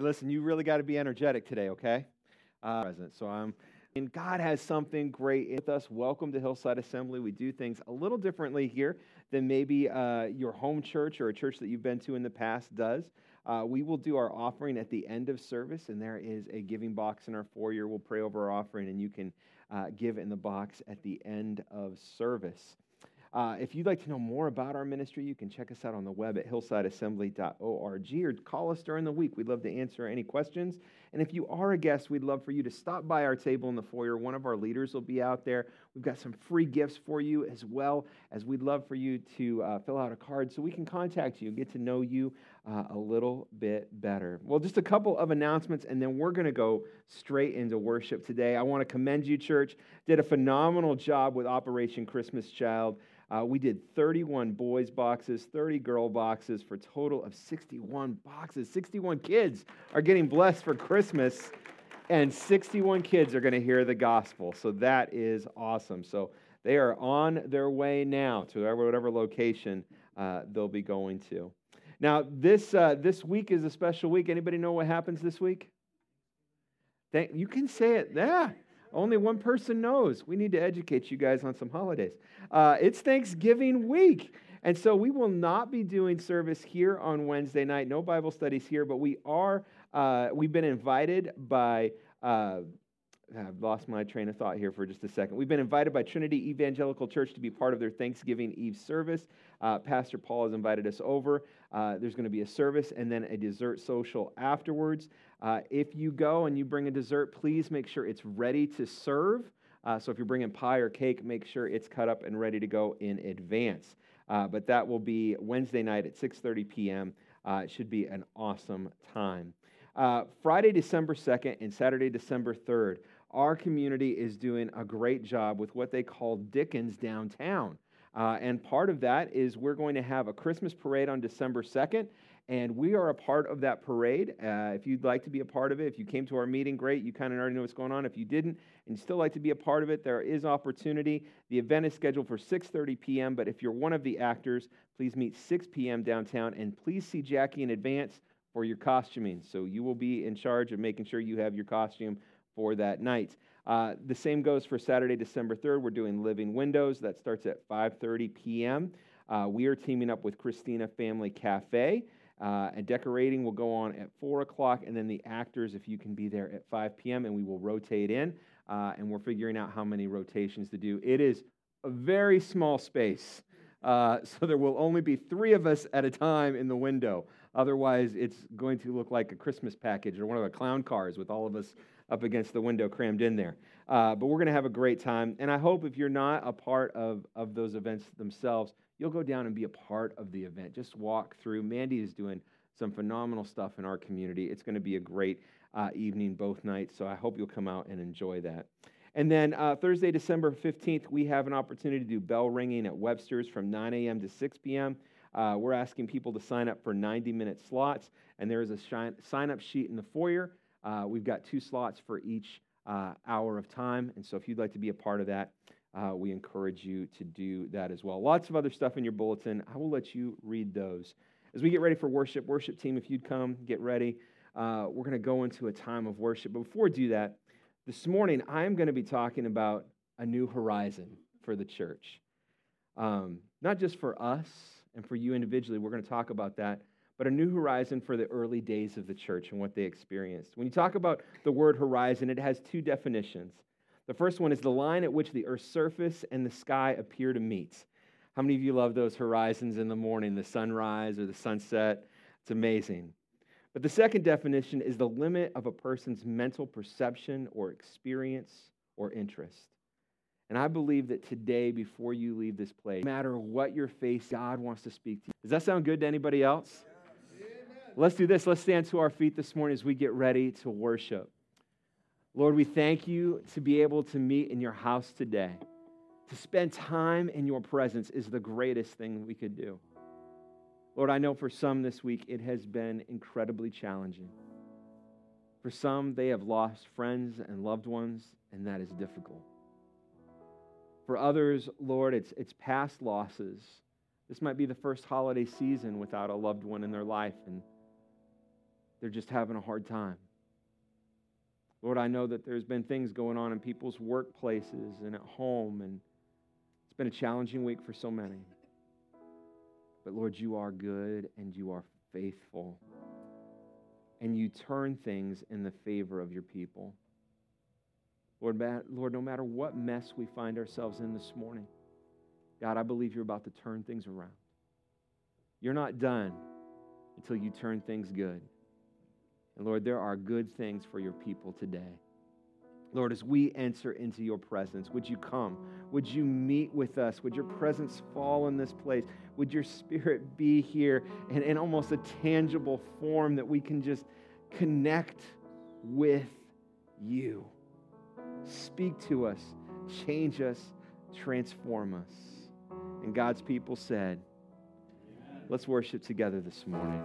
Listen, you really got to be energetic today, okay? Uh, present. So I'm, and God has something great with us. Welcome to Hillside Assembly. We do things a little differently here than maybe uh, your home church or a church that you've been to in the past does. Uh, we will do our offering at the end of service, and there is a giving box in our foyer. We'll pray over our offering, and you can uh, give in the box at the end of service. Uh, if you'd like to know more about our ministry, you can check us out on the web at hillsideassembly.org or call us during the week. We'd love to answer any questions. And if you are a guest, we'd love for you to stop by our table in the foyer. One of our leaders will be out there. We've got some free gifts for you as well as we'd love for you to uh, fill out a card so we can contact you and get to know you uh, a little bit better. Well, just a couple of announcements, and then we're going to go straight into worship today. I want to commend you, church. Did a phenomenal job with Operation Christmas Child. Uh, we did 31 boys boxes, 30 girl boxes for a total of 61 boxes. 61 kids are getting blessed for Christmas, and 61 kids are going to hear the gospel. So that is awesome. So they are on their way now to whatever location uh, they'll be going to. Now, this, uh, this week is a special week. Anybody know what happens this week? Thank, you can say it. Yeah. Only one person knows. We need to educate you guys on some holidays. Uh, it's Thanksgiving week. And so we will not be doing service here on Wednesday night. No Bible studies here, but we are, uh, we've been invited by, uh, I've lost my train of thought here for just a second. We've been invited by Trinity Evangelical Church to be part of their Thanksgiving Eve service. Uh, Pastor Paul has invited us over. Uh, there's going to be a service and then a dessert social afterwards. Uh, if you go and you bring a dessert, please make sure it's ready to serve. Uh, so if you're bringing pie or cake, make sure it's cut up and ready to go in advance. Uh, but that will be Wednesday night at 6:30 p.m. Uh, it should be an awesome time. Friday, December 2nd, and Saturday, December 3rd, our community is doing a great job with what they call Dickens Downtown. Uh, and part of that is we're going to have a Christmas parade on December 2nd, and we are a part of that parade. Uh, if you'd like to be a part of it, if you came to our meeting, great. You kind of already know what's going on. If you didn't and you still like to be a part of it, there is opportunity. The event is scheduled for 6:30 p.m. But if you're one of the actors, please meet 6 p.m. downtown, and please see Jackie in advance for your costuming. So you will be in charge of making sure you have your costume for that night. Uh, the same goes for Saturday, December 3rd. We're doing Living Windows. That starts at 5:30 p.m. Uh, we are teaming up with Christina Family Cafe. Uh, and decorating will go on at 4 o'clock, and then the actors, if you can be there at 5 p.m., and we will rotate in. Uh, and we're figuring out how many rotations to do. It is a very small space, uh, so there will only be three of us at a time in the window. Otherwise, it's going to look like a Christmas package or one of the clown cars with all of us up against the window crammed in there. Uh, but we're going to have a great time. And I hope if you're not a part of, of those events themselves, you'll go down and be a part of the event. Just walk through. Mandy is doing some phenomenal stuff in our community. It's going to be a great uh, evening both nights, so I hope you'll come out and enjoy that. And then uh, Thursday, December 15th, we have an opportunity to do bell ringing at Webster's from 9 a.m. to 6 p.m. Uh, we're asking people to sign up for 90 minute slots, and there is a sign up sheet in the foyer. Uh, we've got two slots for each uh, hour of time, and so if you'd like to be a part of that, uh, we encourage you to do that as well. Lots of other stuff in your bulletin. I will let you read those. As we get ready for worship, worship team, if you'd come, get ready. Uh, we're going to go into a time of worship. But before we do that, this morning I'm going to be talking about a new horizon for the church. Um, not just for us and for you individually, we're going to talk about that, but a new horizon for the early days of the church and what they experienced. When you talk about the word horizon, it has two definitions. The first one is the line at which the earth's surface and the sky appear to meet. How many of you love those horizons in the morning, the sunrise or the sunset? It's amazing. But the second definition is the limit of a person's mental perception or experience or interest. And I believe that today, before you leave this place, no matter what your face, God wants to speak to you. Does that sound good to anybody else? Let's do this. Let's stand to our feet this morning as we get ready to worship. Lord, we thank you to be able to meet in your house today. To spend time in your presence is the greatest thing we could do. Lord, I know for some this week it has been incredibly challenging. For some, they have lost friends and loved ones, and that is difficult. For others, Lord, it's, it's past losses. This might be the first holiday season without a loved one in their life, and they're just having a hard time. Lord, I know that there's been things going on in people's workplaces and at home, and it's been a challenging week for so many. But Lord, you are good and you are faithful. And you turn things in the favor of your people. Lord, Lord, no matter what mess we find ourselves in this morning, God, I believe you're about to turn things around. You're not done until you turn things good. And Lord, there are good things for your people today. Lord, as we enter into your presence, would you come? Would you meet with us? Would your presence fall in this place? Would your spirit be here in, in almost a tangible form that we can just connect with you? Speak to us, change us, transform us. And God's people said, Let's worship together this morning.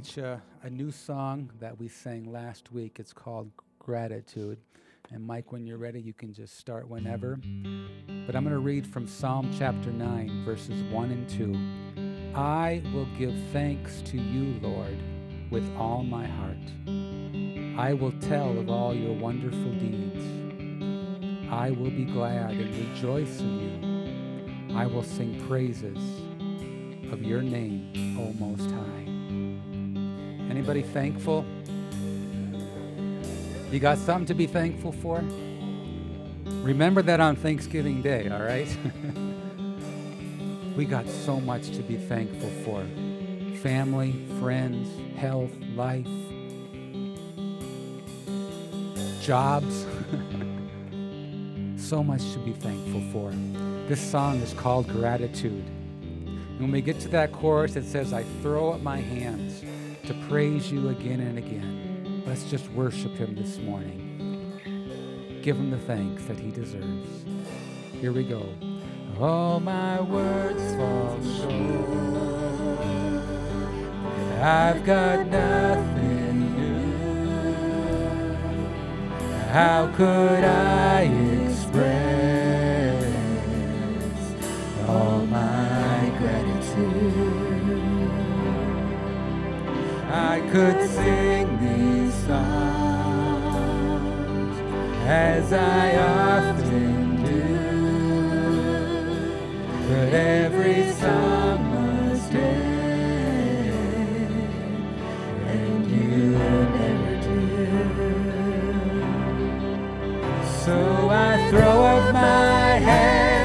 Teach a, a new song that we sang last week. It's called Gratitude. And Mike, when you're ready, you can just start whenever. But I'm going to read from Psalm chapter 9, verses 1 and 2. I will give thanks to you, Lord, with all my heart. I will tell of all your wonderful deeds. I will be glad and rejoice in you. I will sing praises of your name, O Most High. Anybody thankful? You got something to be thankful for? Remember that on Thanksgiving Day, all right? we got so much to be thankful for family, friends, health, life, jobs. so much to be thankful for. This song is called Gratitude. When we get to that chorus, it says, I throw up my hands to praise you again and again. Let's just worship him this morning. Give him the thanks that he deserves. Here we go. All my words fall short. I've got nothing new. How could I express I could sing these songs as I often do, but every must end, and you never do. So I throw up my hands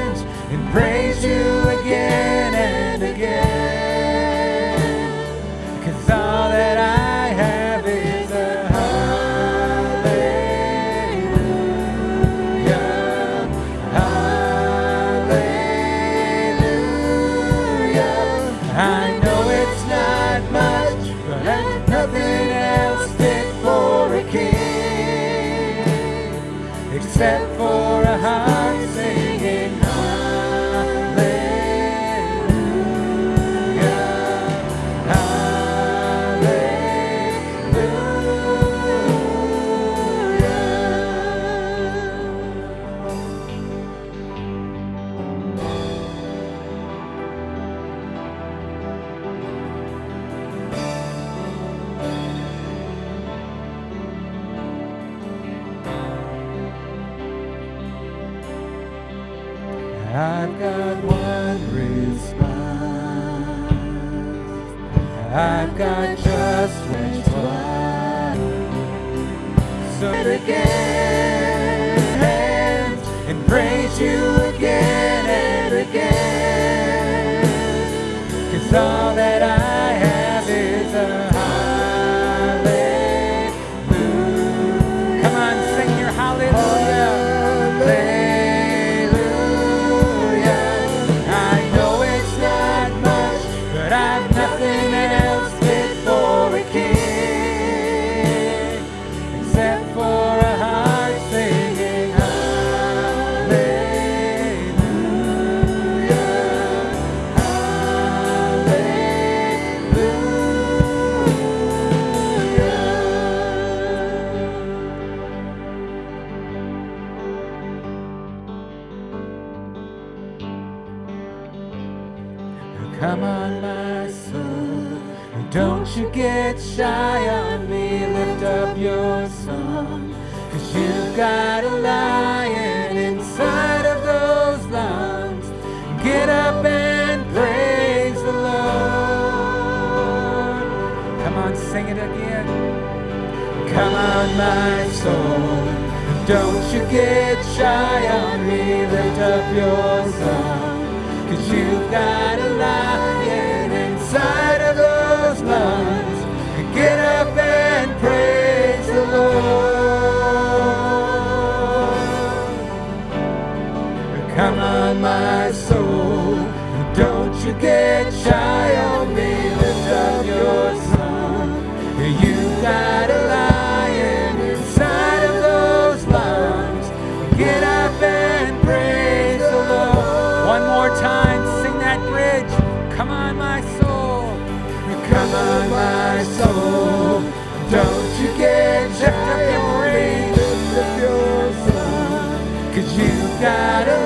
光る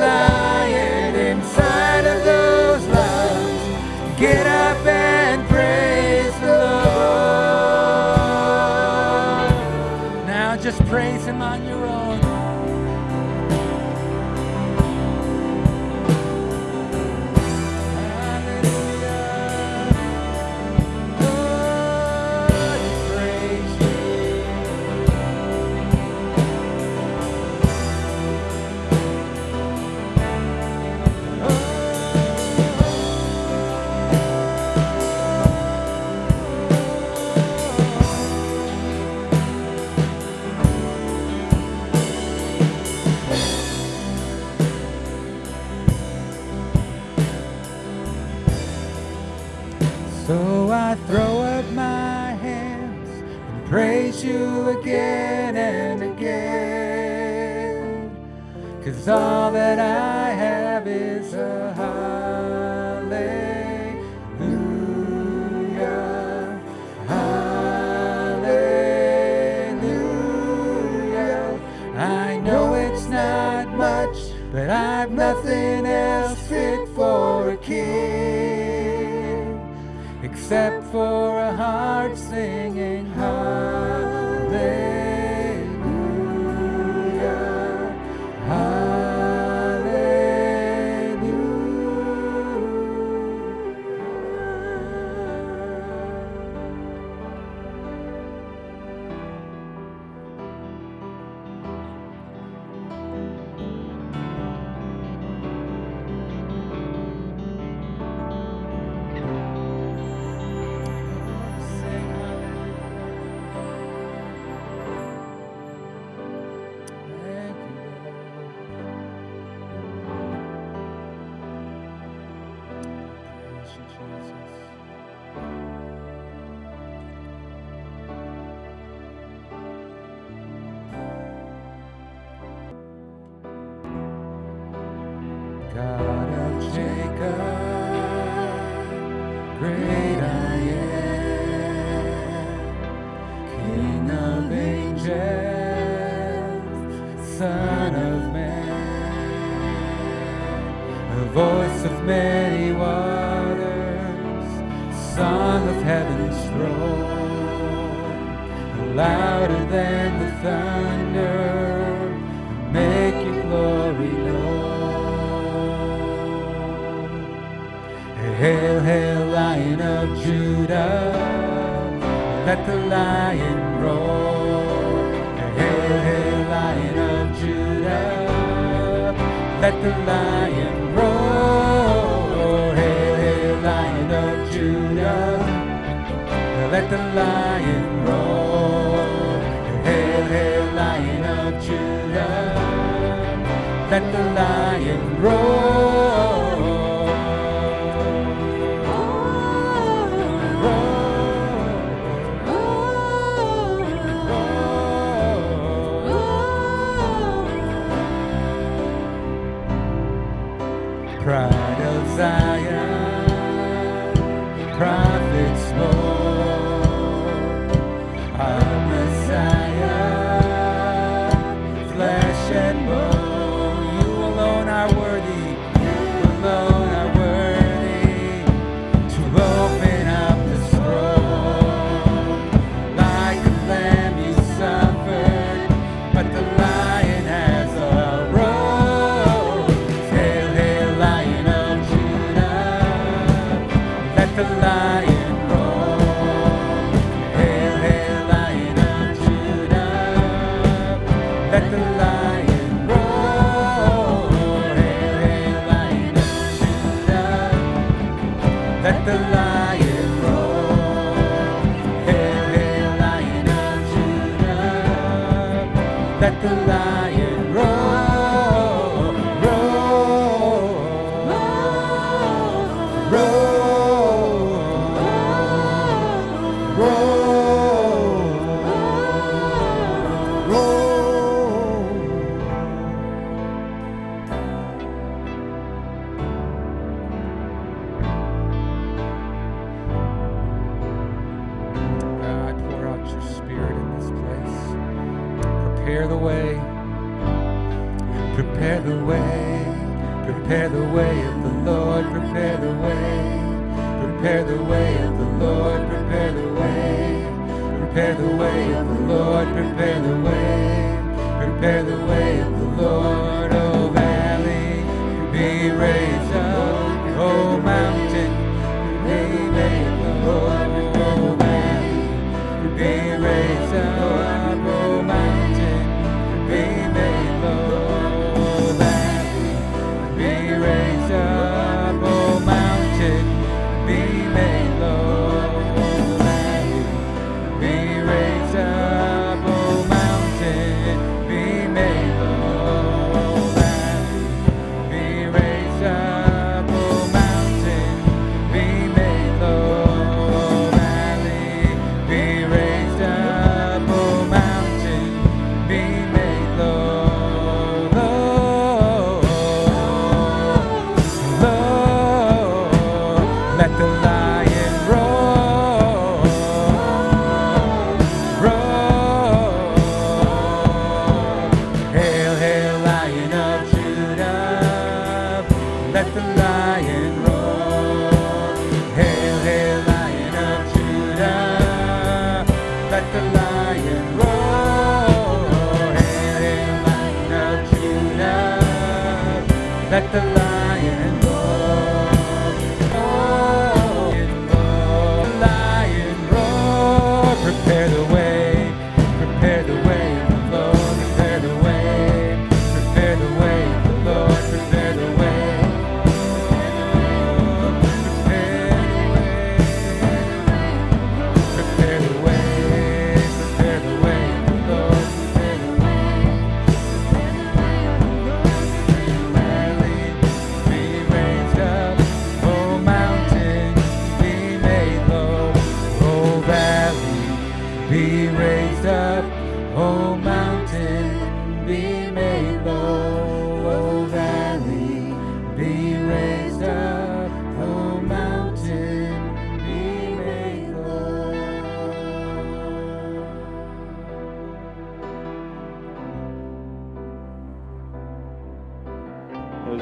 All that I have is a hallelujah. Hallelujah. I know it's not much, but I've nothing else fit for a king except louder than the thunder. your spirit in this place. Prepare the way. Prepare the way. Prepare the way of the Lord. Prepare the way. Prepare the way of the Lord. Prepare the way. Prepare the way of the Lord. Prepare the way. Prepare the way of the Lord. O valley, be raised up.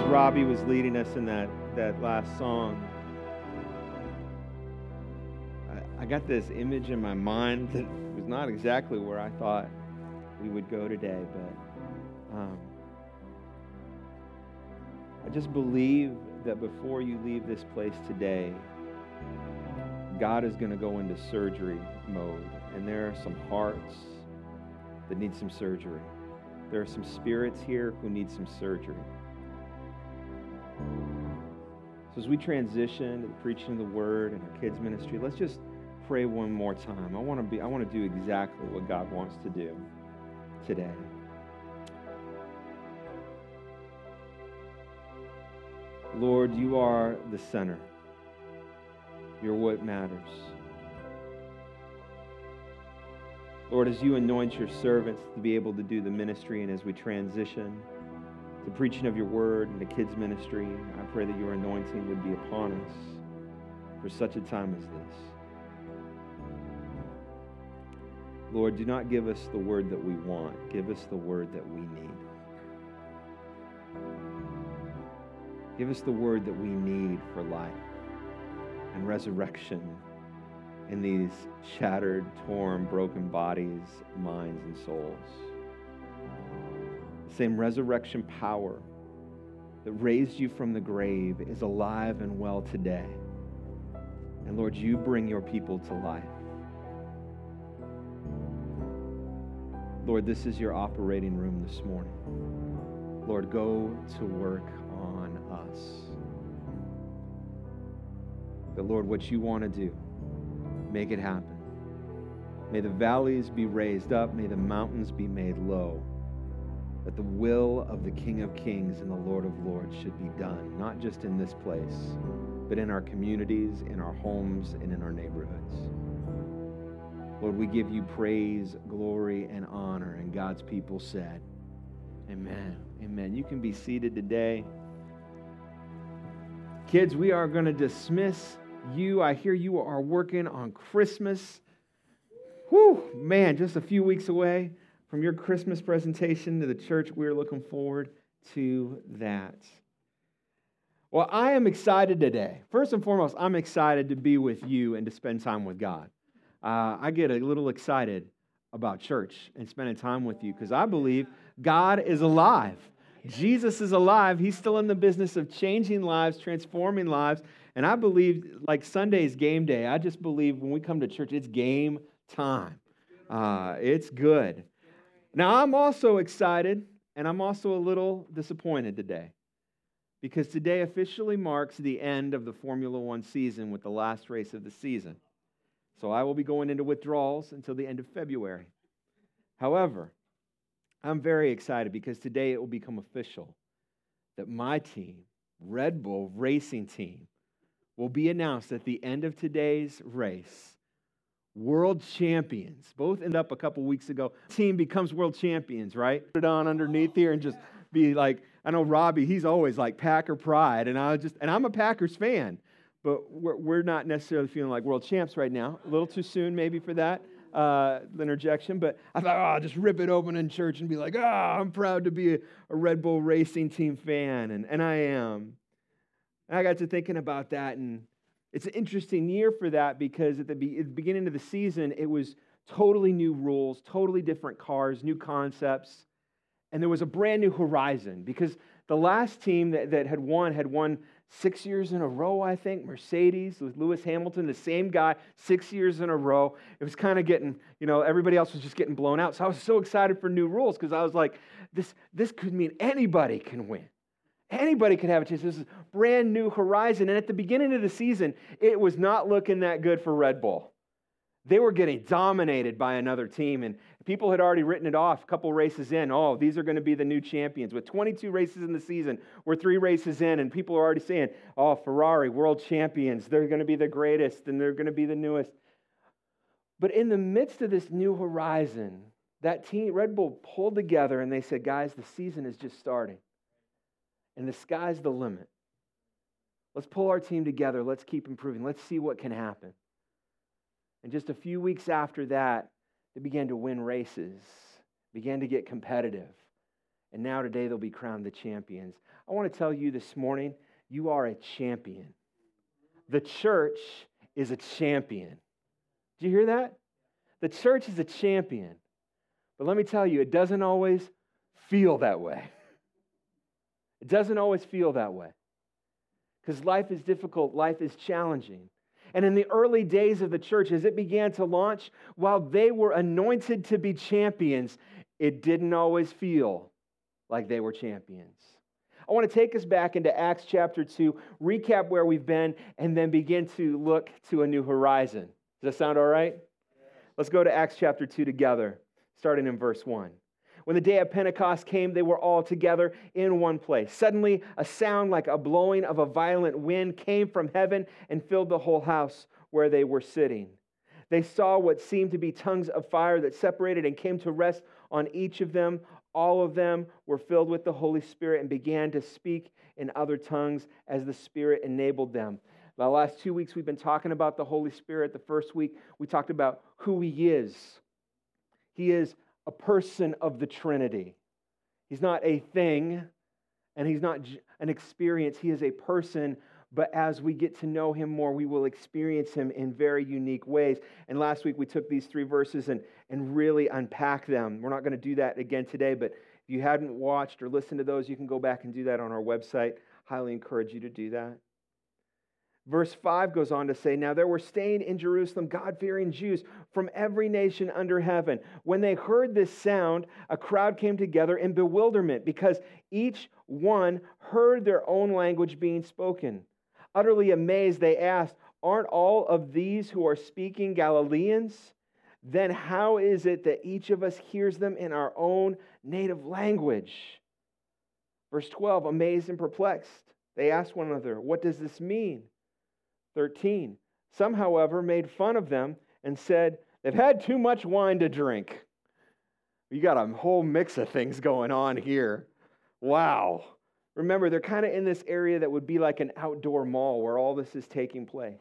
Robbie was leading us in that, that last song, I, I got this image in my mind that was not exactly where I thought we would go today, but um, I just believe that before you leave this place today, God is going to go into surgery mode, and there are some hearts that need some surgery. There are some spirits here who need some surgery. So as we transition to the preaching of the word and our kids ministry, let's just pray one more time. I want to be I want to do exactly what God wants to do today. Lord, you are the center. You're what matters. Lord, as you anoint your servants to be able to do the ministry and as we transition the preaching of your word and the kids' ministry. I pray that your anointing would be upon us for such a time as this. Lord, do not give us the word that we want, give us the word that we need. Give us the word that we need for life and resurrection in these shattered, torn, broken bodies, minds, and souls same resurrection power that raised you from the grave is alive and well today. And Lord, you bring your people to life. Lord, this is your operating room this morning. Lord, go to work on us. That, Lord, what you want to do, make it happen. May the valleys be raised up, may the mountains be made low that the will of the King of Kings and the Lord of Lords should be done, not just in this place, but in our communities, in our homes, and in our neighborhoods. Lord, we give you praise, glory, and honor. And God's people said, Amen. Amen. You can be seated today. Kids, we are going to dismiss you. I hear you are working on Christmas. Whew, man, just a few weeks away from your Christmas presentation to the church. We're looking forward to that. Well, I am excited today. First and foremost, I'm excited to be with you and to spend time with God. Uh, I get a little excited about church and spending time with you because I believe God is alive. Jesus is alive. He's still in the business of changing lives, transforming lives. And I believe, like Sunday's game day, I just believe when we come to church, it's game time. Uh, it's good. Now, I'm also excited and I'm also a little disappointed today because today officially marks the end of the Formula One season with the last race of the season. So I will be going into withdrawals until the end of February. However, I'm very excited because today it will become official that my team, Red Bull Racing Team, will be announced at the end of today's race. World champions. Both end up a couple weeks ago. Team becomes world champions, right? Put it on underneath here and just be like, I know Robbie, he's always like Packer pride. And I just, and I'm a Packers fan, but we're, we're not necessarily feeling like world champs right now. A little too soon, maybe, for that uh, interjection, but I thought, oh, I'll just rip it open in church and be like, oh, I'm proud to be a, a Red Bull Racing Team fan, and, and I am. And I got to thinking about that, and it's an interesting year for that because at the, be- at the beginning of the season, it was totally new rules, totally different cars, new concepts, and there was a brand new horizon because the last team that, that had won had won six years in a row, I think. Mercedes with Lewis Hamilton, the same guy, six years in a row. It was kind of getting, you know, everybody else was just getting blown out. So I was so excited for new rules because I was like, this, this could mean anybody can win. Anybody could have a chance. This is brand new horizon. And at the beginning of the season, it was not looking that good for Red Bull. They were getting dominated by another team. And People had already written it off a couple races in. Oh, these are going to be the new champions. With 22 races in the season, we're three races in, and people are already saying, oh, Ferrari, world champions. They're going to be the greatest, and they're going to be the newest. But in the midst of this new horizon, that team, Red Bull, pulled together and they said, guys, the season is just starting, and the sky's the limit. Let's pull our team together. Let's keep improving. Let's see what can happen. And just a few weeks after that, they began to win races, began to get competitive. And now today they'll be crowned the champions. I want to tell you this morning you are a champion. The church is a champion. Do you hear that? The church is a champion. But let me tell you, it doesn't always feel that way. It doesn't always feel that way. Because life is difficult, life is challenging. And in the early days of the church, as it began to launch, while they were anointed to be champions, it didn't always feel like they were champions. I want to take us back into Acts chapter 2, recap where we've been, and then begin to look to a new horizon. Does that sound all right? Let's go to Acts chapter 2 together, starting in verse 1. When the day of Pentecost came, they were all together in one place. Suddenly, a sound like a blowing of a violent wind came from heaven and filled the whole house where they were sitting. They saw what seemed to be tongues of fire that separated and came to rest on each of them. All of them were filled with the Holy Spirit and began to speak in other tongues as the Spirit enabled them. The last two weeks, we've been talking about the Holy Spirit. The first week, we talked about who He is. He is a person of the Trinity. He's not a thing and he's not an experience. He is a person, but as we get to know him more, we will experience him in very unique ways. And last week we took these three verses and, and really unpack them. We're not going to do that again today, but if you hadn't watched or listened to those, you can go back and do that on our website. Highly encourage you to do that. Verse 5 goes on to say, Now there were staying in Jerusalem God fearing Jews from every nation under heaven. When they heard this sound, a crowd came together in bewilderment because each one heard their own language being spoken. Utterly amazed, they asked, Aren't all of these who are speaking Galileans? Then how is it that each of us hears them in our own native language? Verse 12, amazed and perplexed, they asked one another, What does this mean? 13. Some, however, made fun of them and said, They've had too much wine to drink. You got a whole mix of things going on here. Wow. Remember, they're kind of in this area that would be like an outdoor mall where all this is taking place.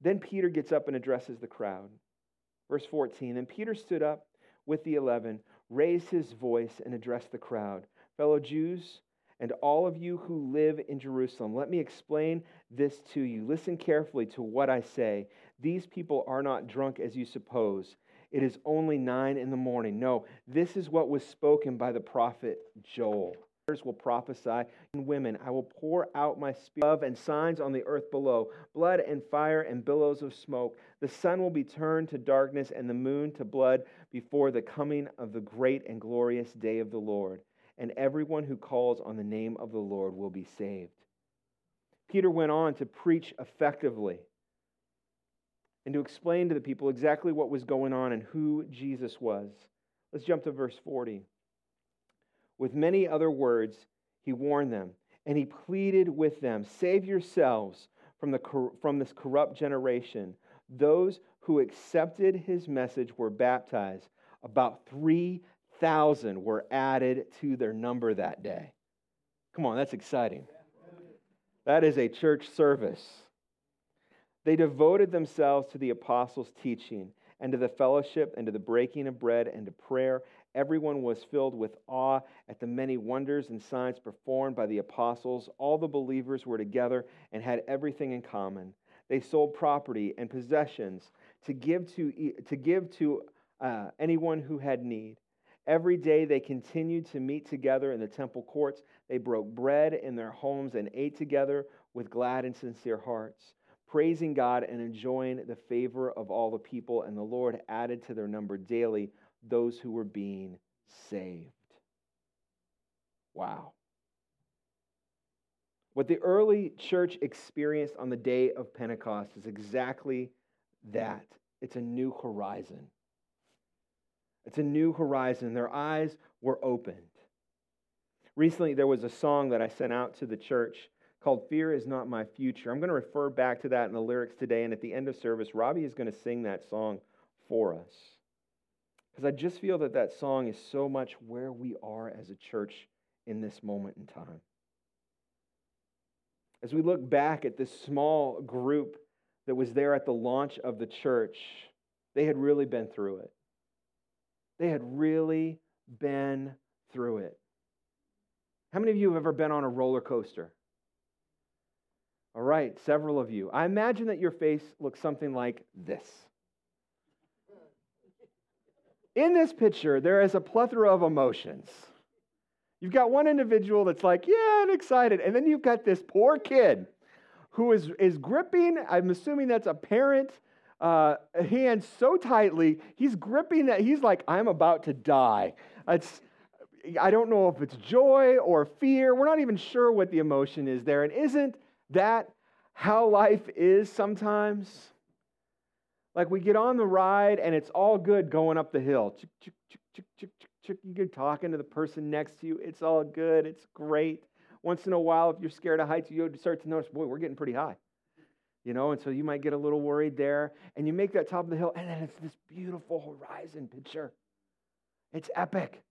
Then Peter gets up and addresses the crowd. Verse 14 And Peter stood up with the eleven raised his voice and addressed the crowd Fellow Jews, and all of you who live in Jerusalem, let me explain this to you. Listen carefully to what I say. These people are not drunk as you suppose. It is only nine in the morning. No, this is what was spoken by the prophet Joel will prophesy, and women, I will pour out my spirit and signs on the earth below, blood and fire and billows of smoke. The sun will be turned to darkness and the moon to blood before the coming of the great and glorious day of the Lord. And everyone who calls on the name of the Lord will be saved. Peter went on to preach effectively and to explain to the people exactly what was going on and who Jesus was. Let's jump to verse 40. With many other words, he warned them, and he pleaded with them Save yourselves from, the, from this corrupt generation. Those who accepted his message were baptized. About 3,000 were added to their number that day. Come on, that's exciting. That is a church service. They devoted themselves to the apostles' teaching and to the fellowship and to the breaking of bread and to prayer. Everyone was filled with awe at the many wonders and signs performed by the apostles. All the believers were together and had everything in common. They sold property and possessions to give to, to, give to uh, anyone who had need. Every day they continued to meet together in the temple courts. They broke bread in their homes and ate together with glad and sincere hearts, praising God and enjoying the favor of all the people. And the Lord added to their number daily those who were being saved. Wow. What the early church experienced on the day of Pentecost is exactly that it's a new horizon. It's a new horizon. Their eyes were opened. Recently, there was a song that I sent out to the church called Fear is Not My Future. I'm going to refer back to that in the lyrics today, and at the end of service, Robbie is going to sing that song for us. Because I just feel that that song is so much where we are as a church in this moment in time. As we look back at this small group that was there at the launch of the church, they had really been through it. They had really been through it. How many of you have ever been on a roller coaster? All right, several of you. I imagine that your face looks something like this. In this picture, there is a plethora of emotions. You've got one individual that's like, yeah, and excited. And then you've got this poor kid who is, is gripping, I'm assuming that's a parent, uh, hand so tightly, he's gripping that, he's like, I'm about to die. It's, I don't know if it's joy or fear. We're not even sure what the emotion is there. And isn't that how life is sometimes? Like we get on the ride and it's all good going up the hill. You get talking to the person next to you. It's all good. It's great. Once in a while, if you're scared of heights, you start to notice, boy, we're getting pretty high. You know, and so you might get a little worried there. And you make that top of the hill, and then it's this beautiful horizon picture. It's epic.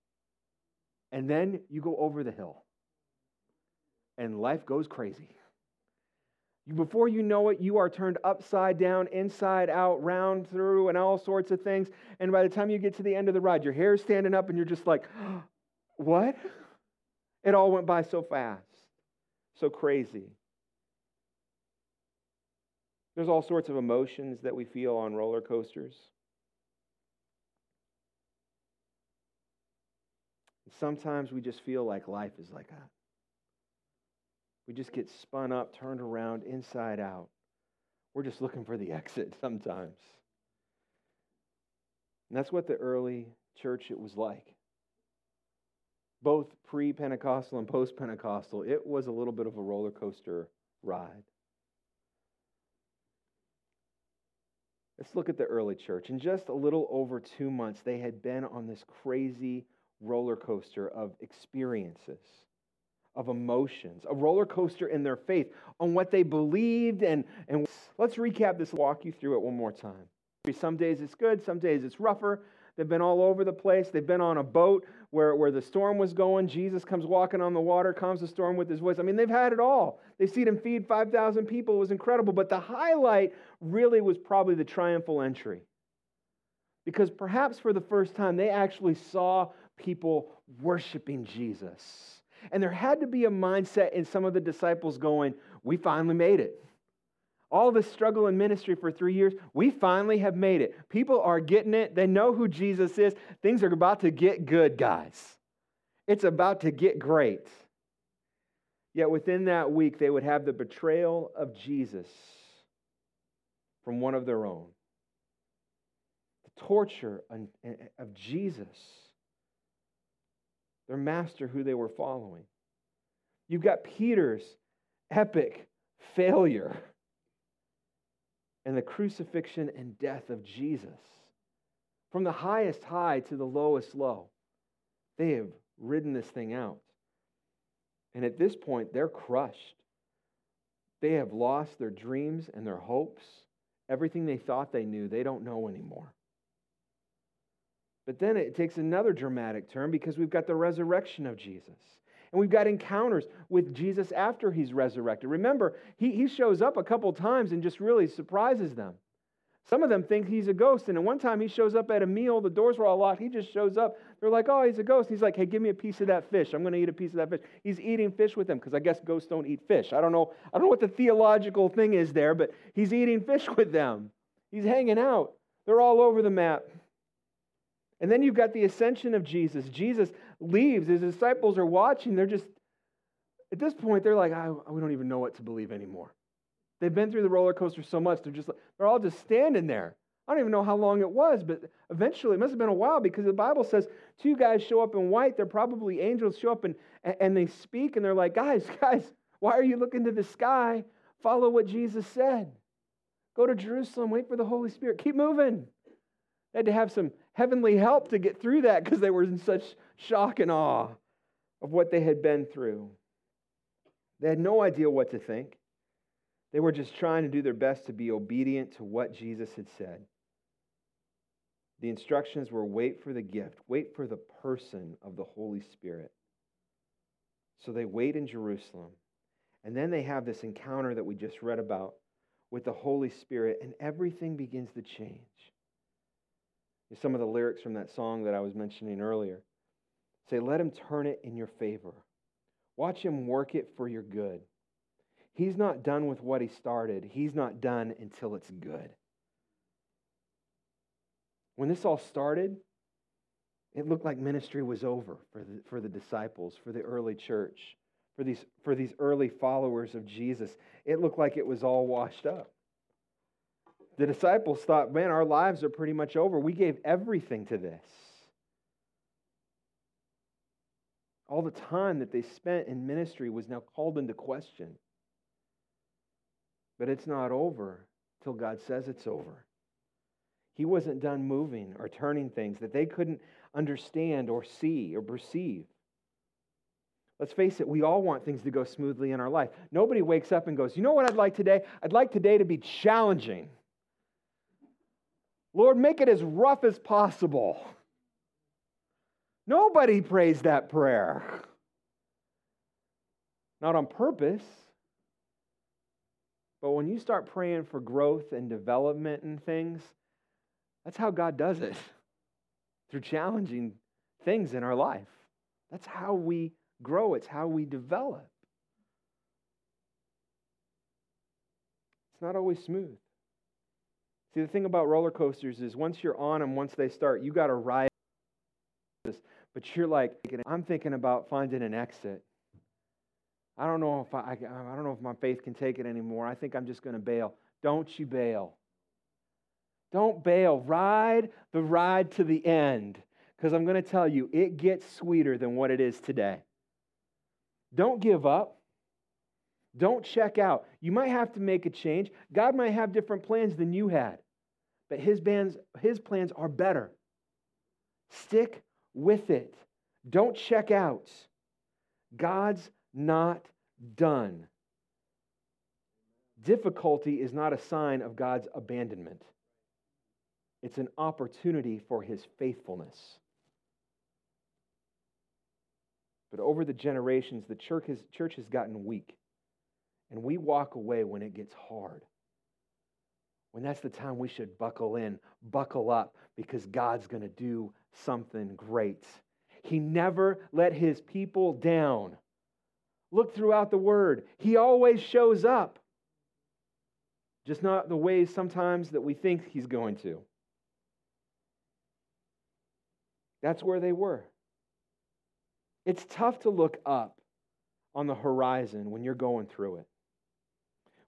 And then you go over the hill, and life goes crazy. Before you know it, you are turned upside down, inside out, round through, and all sorts of things. And by the time you get to the end of the ride, your hair is standing up, and you're just like, what? It all went by so fast, so crazy. There's all sorts of emotions that we feel on roller coasters. Sometimes we just feel like life is like that. We just get spun up, turned around, inside out. We're just looking for the exit sometimes. And that's what the early church it was like. Both pre-Pentecostal and post-Pentecostal, it was a little bit of a roller coaster ride. Let's look at the early church. In just a little over two months, they had been on this crazy roller coaster of experiences of emotions, a roller coaster in their faith on what they believed. And, and let's recap this, walk you through it one more time. Some days it's good, some days it's rougher. They've been all over the place. They've been on a boat where, where the storm was going. Jesus comes walking on the water, calms the storm with his voice. I mean, they've had it all. They've seen him feed 5,000 people. It was incredible. But the highlight really was probably the triumphal entry. Because perhaps for the first time, they actually saw people worshiping Jesus. And there had to be a mindset in some of the disciples going, We finally made it. All this struggle in ministry for three years, we finally have made it. People are getting it. They know who Jesus is. Things are about to get good, guys. It's about to get great. Yet within that week, they would have the betrayal of Jesus from one of their own, the torture of Jesus their master who they were following. You've got Peter's epic failure and the crucifixion and death of Jesus. From the highest high to the lowest low, they have ridden this thing out. And at this point, they're crushed. They have lost their dreams and their hopes. Everything they thought they knew, they don't know anymore. But then it takes another dramatic turn because we've got the resurrection of Jesus. And we've got encounters with Jesus after he's resurrected. Remember, he, he shows up a couple times and just really surprises them. Some of them think he's a ghost. And at one time he shows up at a meal, the doors were all locked. He just shows up. They're like, oh, he's a ghost. He's like, hey, give me a piece of that fish. I'm going to eat a piece of that fish. He's eating fish with them because I guess ghosts don't eat fish. I don't know. I don't know what the theological thing is there, but he's eating fish with them. He's hanging out. They're all over the map. And then you've got the ascension of Jesus. Jesus leaves. His disciples are watching. They're just, at this point, they're like, we don't even know what to believe anymore. They've been through the roller coaster so much, they're just they're all just standing there. I don't even know how long it was, but eventually, it must have been a while because the Bible says two guys show up in white. They're probably angels, show up and, and they speak, and they're like, guys, guys, why are you looking to the sky? Follow what Jesus said. Go to Jerusalem, wait for the Holy Spirit. Keep moving. They had to have some heavenly help to get through that because they were in such shock and awe of what they had been through. They had no idea what to think. They were just trying to do their best to be obedient to what Jesus had said. The instructions were wait for the gift, wait for the person of the Holy Spirit. So they wait in Jerusalem. And then they have this encounter that we just read about with the Holy Spirit, and everything begins to change some of the lyrics from that song that I was mentioning earlier. Say, let him turn it in your favor. Watch him work it for your good. He's not done with what he started, he's not done until it's good. When this all started, it looked like ministry was over for the, for the disciples, for the early church, for these, for these early followers of Jesus. It looked like it was all washed up. The disciples thought, man, our lives are pretty much over. We gave everything to this. All the time that they spent in ministry was now called into question. But it's not over till God says it's over. He wasn't done moving or turning things that they couldn't understand or see or perceive. Let's face it, we all want things to go smoothly in our life. Nobody wakes up and goes, You know what I'd like today? I'd like today to be challenging. Lord, make it as rough as possible. Nobody prays that prayer. Not on purpose. But when you start praying for growth and development and things, that's how God does it through challenging things in our life. That's how we grow, it's how we develop. It's not always smooth. See, the thing about roller coasters is once you're on them, once they start, you got to ride. But you're like, I'm thinking about finding an exit. I don't know if I, I don't know if my faith can take it anymore. I think I'm just going to bail. Don't you bail. Don't bail. Ride the ride to the end. Because I'm going to tell you, it gets sweeter than what it is today. Don't give up. Don't check out. You might have to make a change. God might have different plans than you had, but his, bands, his plans are better. Stick with it. Don't check out. God's not done. Difficulty is not a sign of God's abandonment, it's an opportunity for his faithfulness. But over the generations, the church has, church has gotten weak. And we walk away when it gets hard. When that's the time we should buckle in, buckle up, because God's going to do something great. He never let his people down. Look throughout the word, he always shows up. Just not the ways sometimes that we think he's going to. That's where they were. It's tough to look up on the horizon when you're going through it.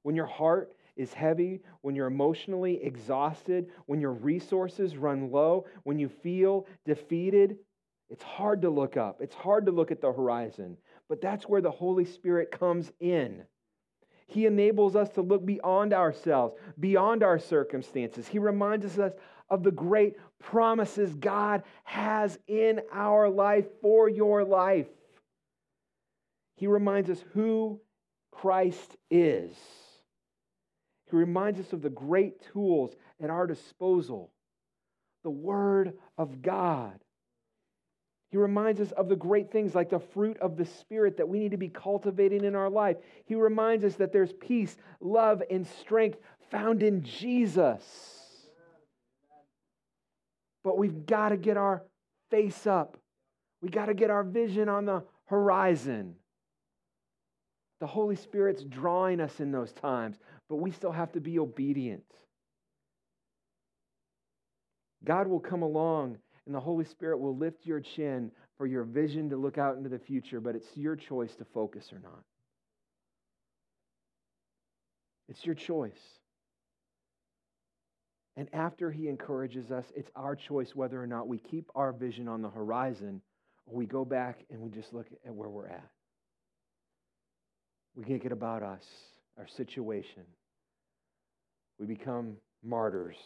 When your heart is heavy, when you're emotionally exhausted, when your resources run low, when you feel defeated, it's hard to look up. It's hard to look at the horizon. But that's where the Holy Spirit comes in. He enables us to look beyond ourselves, beyond our circumstances. He reminds us of the great promises God has in our life for your life. He reminds us who Christ is. He reminds us of the great tools at our disposal the Word of God. He reminds us of the great things like the fruit of the Spirit that we need to be cultivating in our life. He reminds us that there's peace, love, and strength found in Jesus. But we've got to get our face up, we got to get our vision on the horizon. The Holy Spirit's drawing us in those times, but we still have to be obedient. God will come along and the Holy Spirit will lift your chin for your vision to look out into the future, but it's your choice to focus or not. It's your choice. And after he encourages us, it's our choice whether or not we keep our vision on the horizon or we go back and we just look at where we're at. We make it about us, our situation. We become martyrs.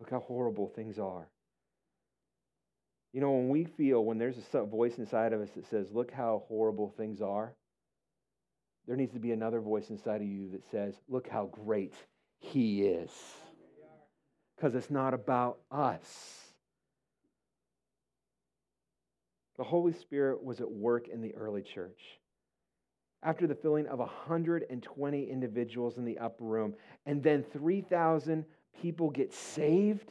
Look how horrible things are. You know, when we feel, when there's a voice inside of us that says, look how horrible things are, there needs to be another voice inside of you that says, look how great He is. Because it's not about us. The Holy Spirit was at work in the early church. After the filling of 120 individuals in the upper room, and then 3,000 people get saved,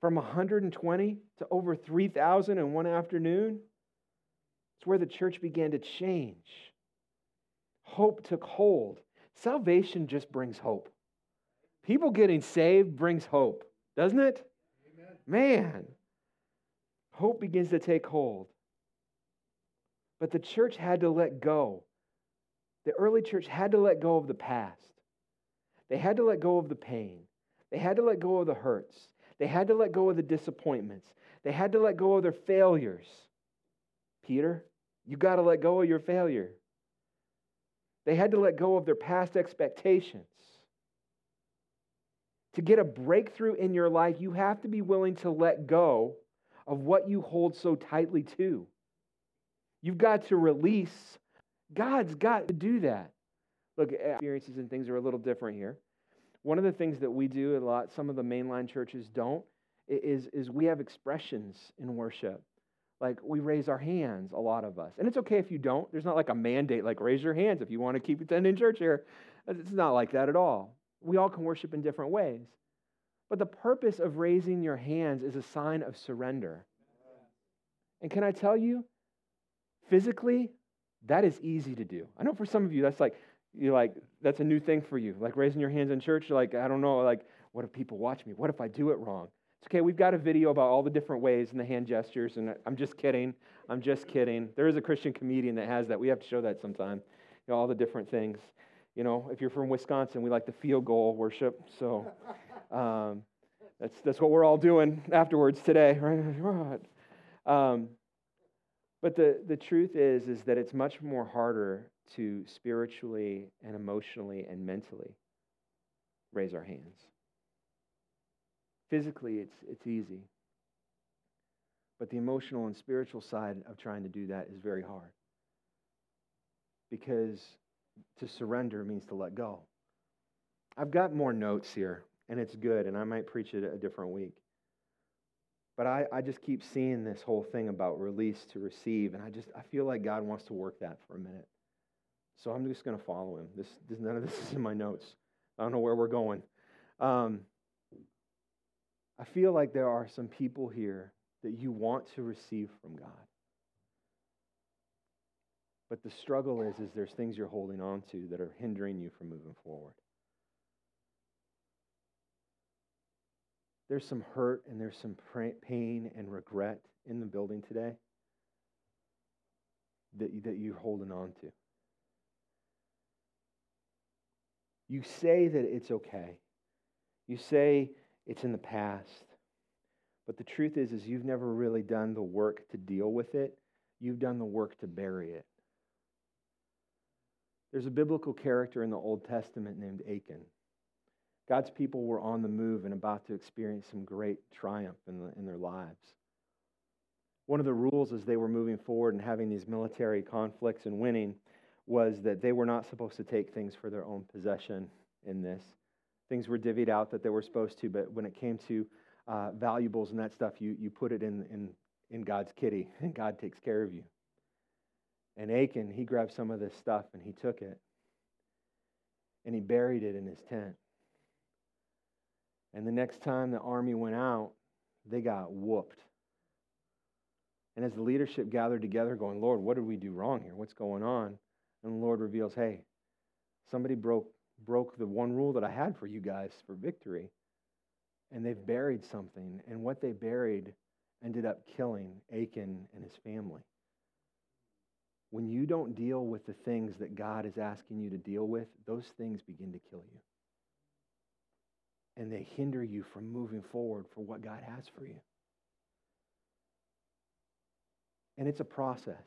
from 120 to over 3,000 in one afternoon. It's where the church began to change. Hope took hold. Salvation just brings hope. People getting saved brings hope, doesn't it? Amen. Man, hope begins to take hold. But the church had to let go. The early church had to let go of the past. They had to let go of the pain. They had to let go of the hurts. They had to let go of the disappointments. They had to let go of their failures. Peter, you got to let go of your failure. They had to let go of their past expectations. To get a breakthrough in your life, you have to be willing to let go of what you hold so tightly to. You've got to release. God's got to do that. Look, eh, experiences and things are a little different here. One of the things that we do a lot, some of the mainline churches don't, is, is we have expressions in worship. Like we raise our hands, a lot of us. And it's okay if you don't. There's not like a mandate, like raise your hands if you want to keep attending church here. It's not like that at all. We all can worship in different ways. But the purpose of raising your hands is a sign of surrender. And can I tell you, physically, that is easy to do. I know for some of you, that's like, you're like that's a new thing for you like raising your hands in church you're like i don't know like what if people watch me? What if i do it wrong? It's okay we've got a video about all the different ways and the hand gestures and i'm just kidding i'm just kidding. There is a christian comedian that has that we have to show that sometime you know all the different things. You know if you're from wisconsin we like the field goal worship so um, that's that's what we're all doing afterwards today right? Um, but the, the truth is is that it's much more harder to spiritually and emotionally and mentally raise our hands. Physically, it's, it's easy. But the emotional and spiritual side of trying to do that is very hard. Because to surrender means to let go. I've got more notes here, and it's good, and I might preach it a different week. But I, I just keep seeing this whole thing about release to receive, and I just I feel like God wants to work that for a minute. So I'm just going to follow him. This, this, none of this is in my notes. I don't know where we're going. Um, I feel like there are some people here that you want to receive from God. But the struggle is, is there's things you're holding on to that are hindering you from moving forward. There's some hurt and there's some pain and regret in the building today that, that you're holding on to. You say that it's okay. You say it's in the past. But the truth is is you've never really done the work to deal with it. You've done the work to bury it. There's a biblical character in the Old Testament named Achan. God's people were on the move and about to experience some great triumph in, the, in their lives. One of the rules as they were moving forward and having these military conflicts and winning was that they were not supposed to take things for their own possession in this. Things were divvied out that they were supposed to, but when it came to uh, valuables and that stuff, you, you put it in, in, in God's kitty, and God takes care of you. And Achan, he grabbed some of this stuff and he took it and he buried it in his tent. And the next time the army went out, they got whooped. And as the leadership gathered together, going, Lord, what did we do wrong here? What's going on? And the Lord reveals, hey, somebody broke, broke the one rule that I had for you guys for victory. And they've buried something. And what they buried ended up killing Achan and his family. When you don't deal with the things that God is asking you to deal with, those things begin to kill you. And they hinder you from moving forward for what God has for you. And it's a process.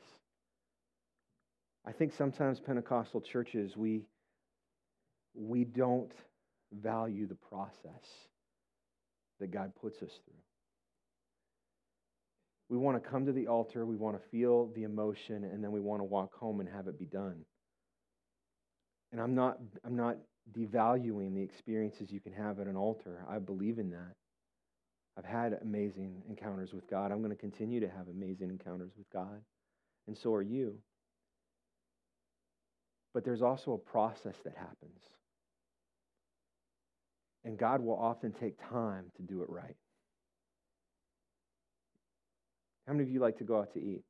I think sometimes Pentecostal churches, we, we don't value the process that God puts us through. We want to come to the altar, we want to feel the emotion, and then we want to walk home and have it be done. And I'm not, I'm not devaluing the experiences you can have at an altar. I believe in that. I've had amazing encounters with God. I'm going to continue to have amazing encounters with God. And so are you. But there's also a process that happens. And God will often take time to do it right. How many of you like to go out to eat?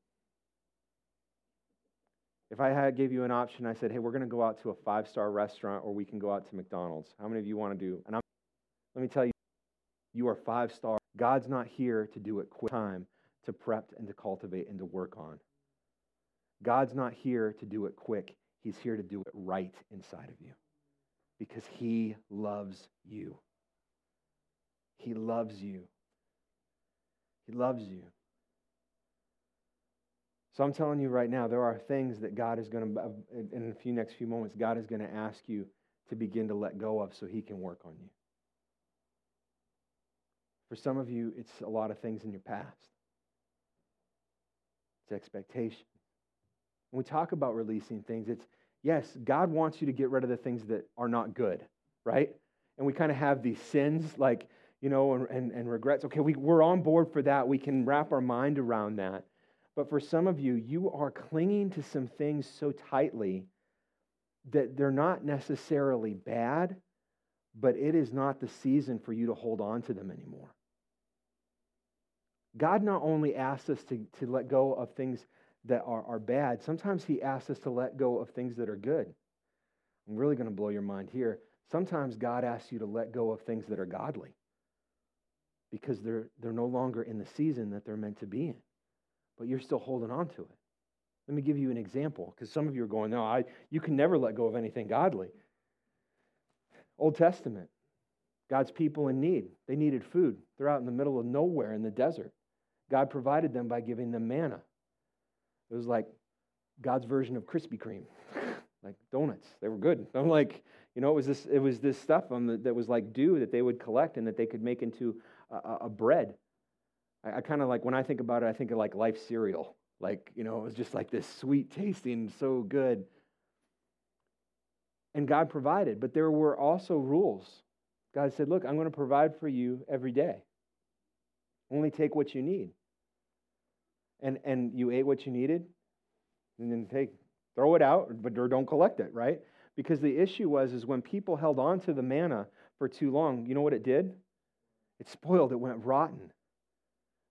If I had gave you an option, I said, "Hey, we're going to go out to a five-star restaurant, or we can go out to McDonald's." How many of you want to do? And I'm, let me tell you, you are five-star. God's not here to do it quick time to prep and to cultivate and to work on. God's not here to do it quick. He's here to do it right inside of you because He loves you. He loves you. He loves you. So I'm telling you right now, there are things that God is going to, uh, in a few next few moments, God is going to ask you to begin to let go of so He can work on you. For some of you, it's a lot of things in your past. It's expectation. When we talk about releasing things, it's yes, God wants you to get rid of the things that are not good, right? And we kind of have these sins like, you know, and, and, and regrets. Okay, we, we're on board for that. We can wrap our mind around that. But for some of you, you are clinging to some things so tightly that they're not necessarily bad, but it is not the season for you to hold on to them anymore. God not only asks us to, to let go of things that are, are bad, sometimes He asks us to let go of things that are good. I'm really going to blow your mind here. Sometimes God asks you to let go of things that are godly because they're, they're no longer in the season that they're meant to be in but you're still holding on to it. Let me give you an example because some of you are going, no, I, you can never let go of anything godly. Old Testament, God's people in need. They needed food. They're out in the middle of nowhere in the desert. God provided them by giving them manna. It was like God's version of Krispy Kreme, like donuts. They were good. I'm like, you know, it was this, it was this stuff the, that was like dew that they would collect and that they could make into a, a bread. I, I kind of like, when I think about it, I think of like life cereal. Like, you know, it was just like this sweet tasting, so good. And God provided, but there were also rules. God said, Look, I'm going to provide for you every day. Only take what you need. And, and you ate what you needed, and then take, throw it out, but don't collect it, right? Because the issue was is when people held on to the manna for too long, you know what it did? It spoiled, it went rotten.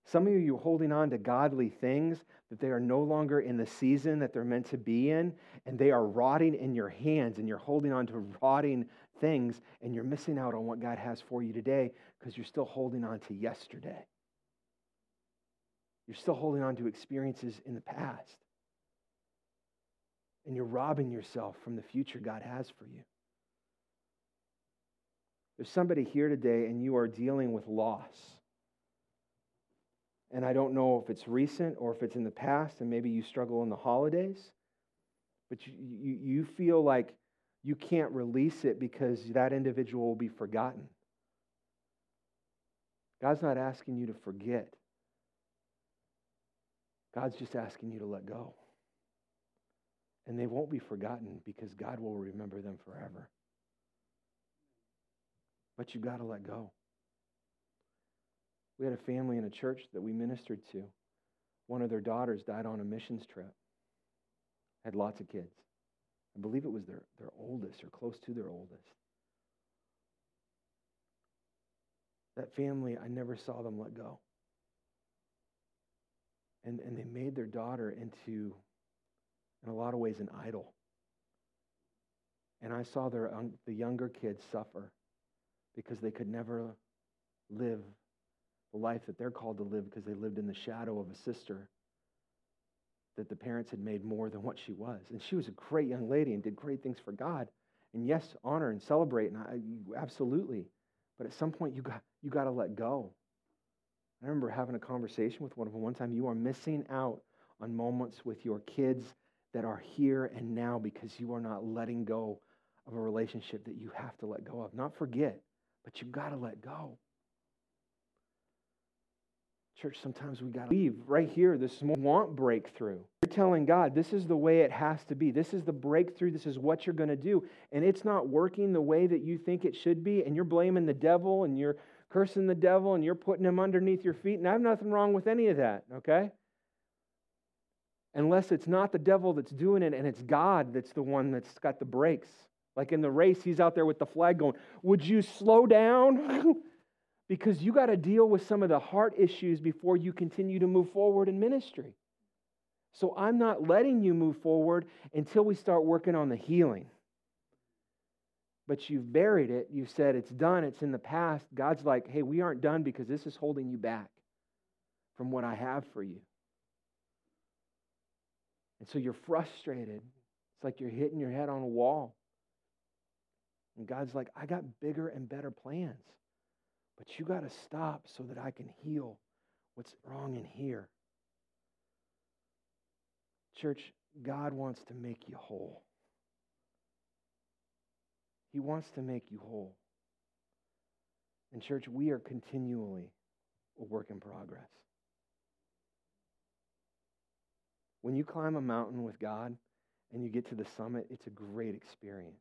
Some of you, you're holding on to godly things that they are no longer in the season that they're meant to be in, and they are rotting in your hands, and you're holding on to rotting things, and you're missing out on what God has for you today because you're still holding on to yesterday. You're still holding on to experiences in the past. And you're robbing yourself from the future God has for you. There's somebody here today, and you are dealing with loss. And I don't know if it's recent or if it's in the past, and maybe you struggle in the holidays, but you, you, you feel like you can't release it because that individual will be forgotten. God's not asking you to forget, God's just asking you to let go. And they won't be forgotten because God will remember them forever. But you've got to let go. We had a family in a church that we ministered to. One of their daughters died on a missions trip, had lots of kids. I believe it was their, their oldest or close to their oldest. That family, I never saw them let go. And, and they made their daughter into, in a lot of ways, an idol. And I saw their, the younger kids suffer because they could never live the life that they're called to live because they lived in the shadow of a sister that the parents had made more than what she was. And she was a great young lady and did great things for God. And yes, honor and celebrate, and I, absolutely. But at some point, you got, you got to let go. I remember having a conversation with one of them one time. You are missing out on moments with your kids that are here and now because you are not letting go of a relationship that you have to let go of. Not forget, but you've got to let go. Church, sometimes we got to leave right here. This want breakthrough. You're telling God, this is the way it has to be. This is the breakthrough. This is what you're going to do. And it's not working the way that you think it should be. And you're blaming the devil and you're cursing the devil and you're putting him underneath your feet. And I have nothing wrong with any of that, okay? Unless it's not the devil that's doing it and it's God that's the one that's got the brakes. Like in the race, he's out there with the flag going, Would you slow down? because you got to deal with some of the heart issues before you continue to move forward in ministry. So I'm not letting you move forward until we start working on the healing. But you've buried it. You've said it's done, it's in the past. God's like, hey, we aren't done because this is holding you back from what I have for you. And so you're frustrated. It's like you're hitting your head on a wall. And God's like, I got bigger and better plans. But you got to stop so that I can heal what's wrong in here. Church, God wants to make you whole. He wants to make you whole. And, church, we are continually a work in progress. When you climb a mountain with God and you get to the summit, it's a great experience.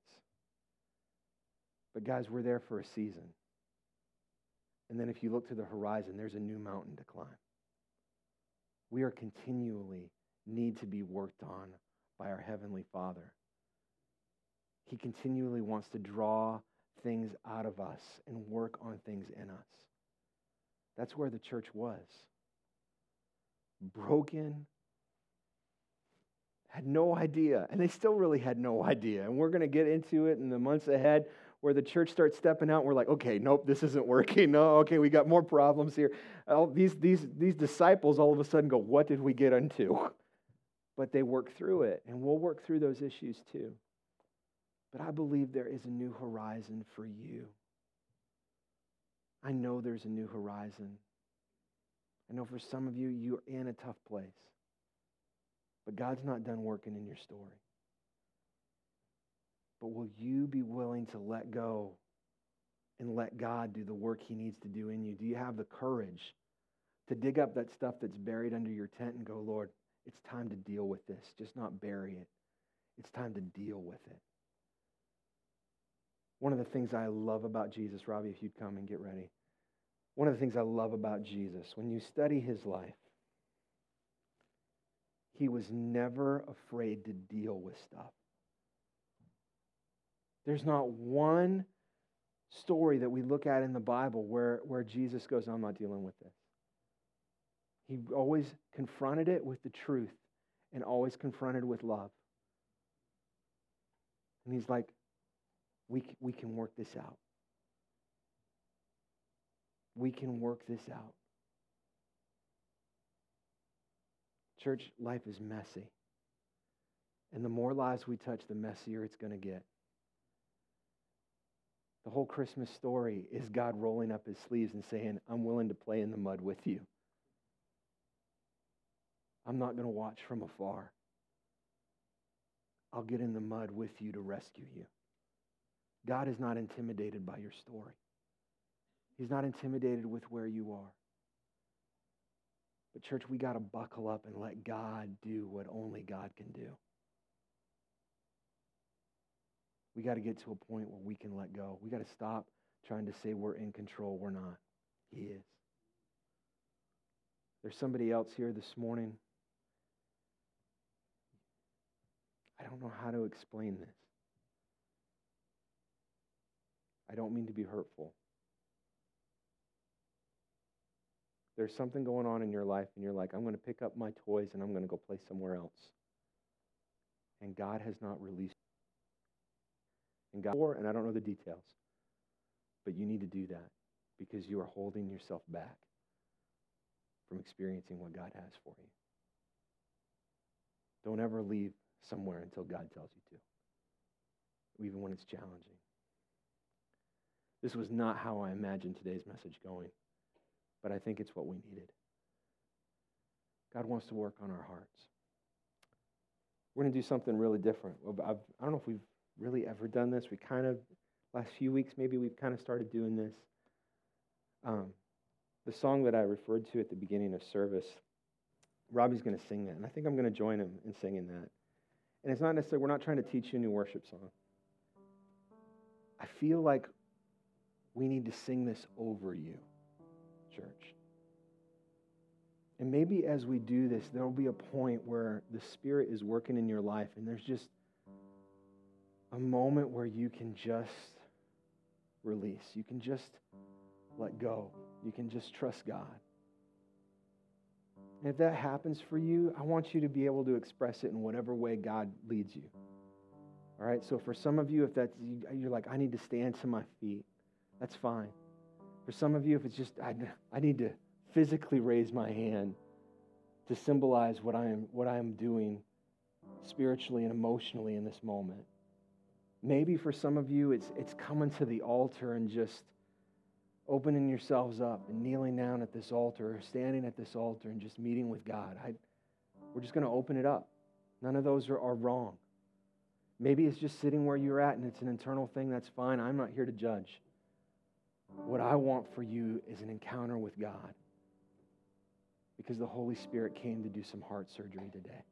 But, guys, we're there for a season. And then if you look to the horizon, there's a new mountain to climb. We are continually need to be worked on by our Heavenly Father. He continually wants to draw things out of us and work on things in us. That's where the church was. Broken, had no idea, and they still really had no idea. And we're going to get into it in the months ahead where the church starts stepping out and we're like, okay, nope, this isn't working. No, okay, we got more problems here. All these, these, these disciples all of a sudden go, what did we get into? But they work through it, and we'll work through those issues too. But I believe there is a new horizon for you. I know there's a new horizon. I know for some of you, you're in a tough place. But God's not done working in your story. But will you be willing to let go and let God do the work he needs to do in you? Do you have the courage to dig up that stuff that's buried under your tent and go, Lord, it's time to deal with this. Just not bury it. It's time to deal with it. One of the things I love about Jesus, Robbie, if you'd come and get ready. One of the things I love about Jesus, when you study his life, he was never afraid to deal with stuff. There's not one story that we look at in the Bible where, where Jesus goes, I'm not dealing with this. He always confronted it with the truth and always confronted with love. And he's like, we, we can work this out. We can work this out. Church, life is messy. And the more lives we touch, the messier it's going to get. The whole Christmas story is God rolling up his sleeves and saying, I'm willing to play in the mud with you. I'm not going to watch from afar. I'll get in the mud with you to rescue you. God is not intimidated by your story. He's not intimidated with where you are. But, church, we got to buckle up and let God do what only God can do. We got to get to a point where we can let go. We got to stop trying to say we're in control. We're not. He is. There's somebody else here this morning. I don't know how to explain this. I don't mean to be hurtful. There's something going on in your life, and you're like, I'm going to pick up my toys and I'm going to go play somewhere else. And God has not released and God, and I don't know the details, but you need to do that because you are holding yourself back from experiencing what God has for you. Don't ever leave somewhere until God tells you to, even when it's challenging. This was not how I imagined today's message going, but I think it's what we needed. God wants to work on our hearts. We're going to do something really different. I've, I don't know if we've really ever done this. We kind of, last few weeks, maybe we've kind of started doing this. Um, the song that I referred to at the beginning of service, Robbie's going to sing that. And I think I'm going to join him in singing that. And it's not necessarily, we're not trying to teach you a new worship song. I feel like we need to sing this over you, church. And maybe as we do this, there will be a point where the Spirit is working in your life and there's just a moment where you can just release. You can just let go. You can just trust God. And if that happens for you, I want you to be able to express it in whatever way God leads you. All right? So for some of you, if that's, you're like, I need to stand to my feet, that's fine. For some of you, if it's just, I, I need to physically raise my hand to symbolize what I am, what I am doing spiritually and emotionally in this moment. Maybe for some of you, it's, it's coming to the altar and just opening yourselves up and kneeling down at this altar, or standing at this altar and just meeting with God. I, we're just going to open it up. None of those are, are wrong. Maybe it's just sitting where you're at and it's an internal thing. That's fine. I'm not here to judge. What I want for you is an encounter with God because the Holy Spirit came to do some heart surgery today.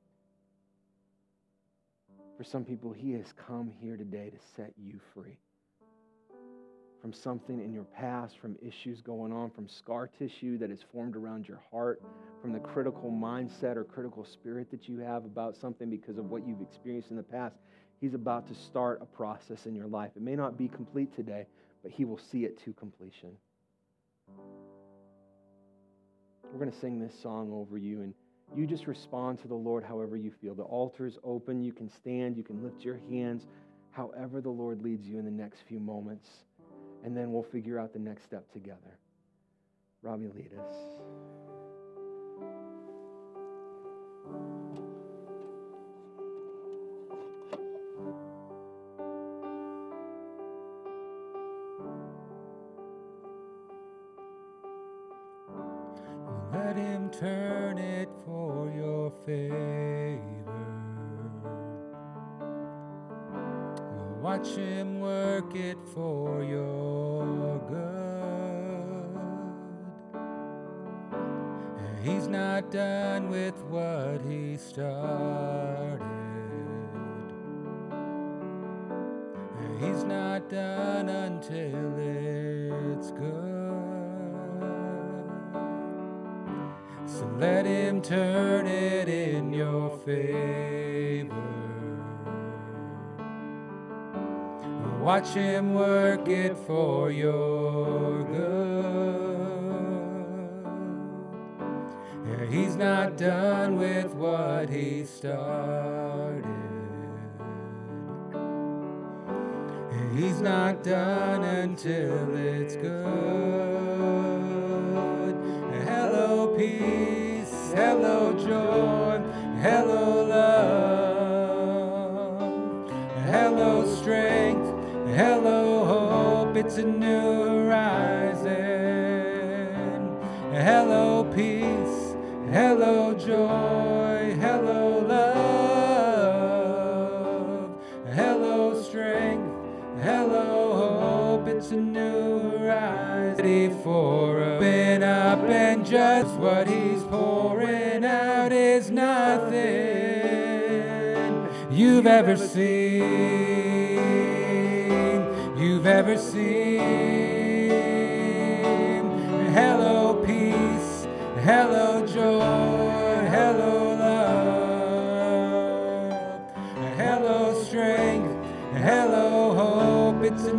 For some people, He has come here today to set you free from something in your past, from issues going on, from scar tissue that is formed around your heart, from the critical mindset or critical spirit that you have about something because of what you've experienced in the past. He's about to start a process in your life. It may not be complete today, but He will see it to completion. We're going to sing this song over you and you just respond to the Lord however you feel. The altar is open. You can stand. You can lift your hands however the Lord leads you in the next few moments. And then we'll figure out the next step together. Robbie, lead us. Let him turn it favor. Watch him work it for your good. He's not done with what he started. He's not done until it's let him turn it in your favor. Watch him work it for your good. He's not done with what he started. He's not done until it's good. Hello, peace. Hello, joy. Hello, love. Hello, strength. Hello, hope. It's a you've ever seen. You've ever seen. Hello, peace. Hello, joy. Hello, love. Hello, strength. Hello, hope, it's a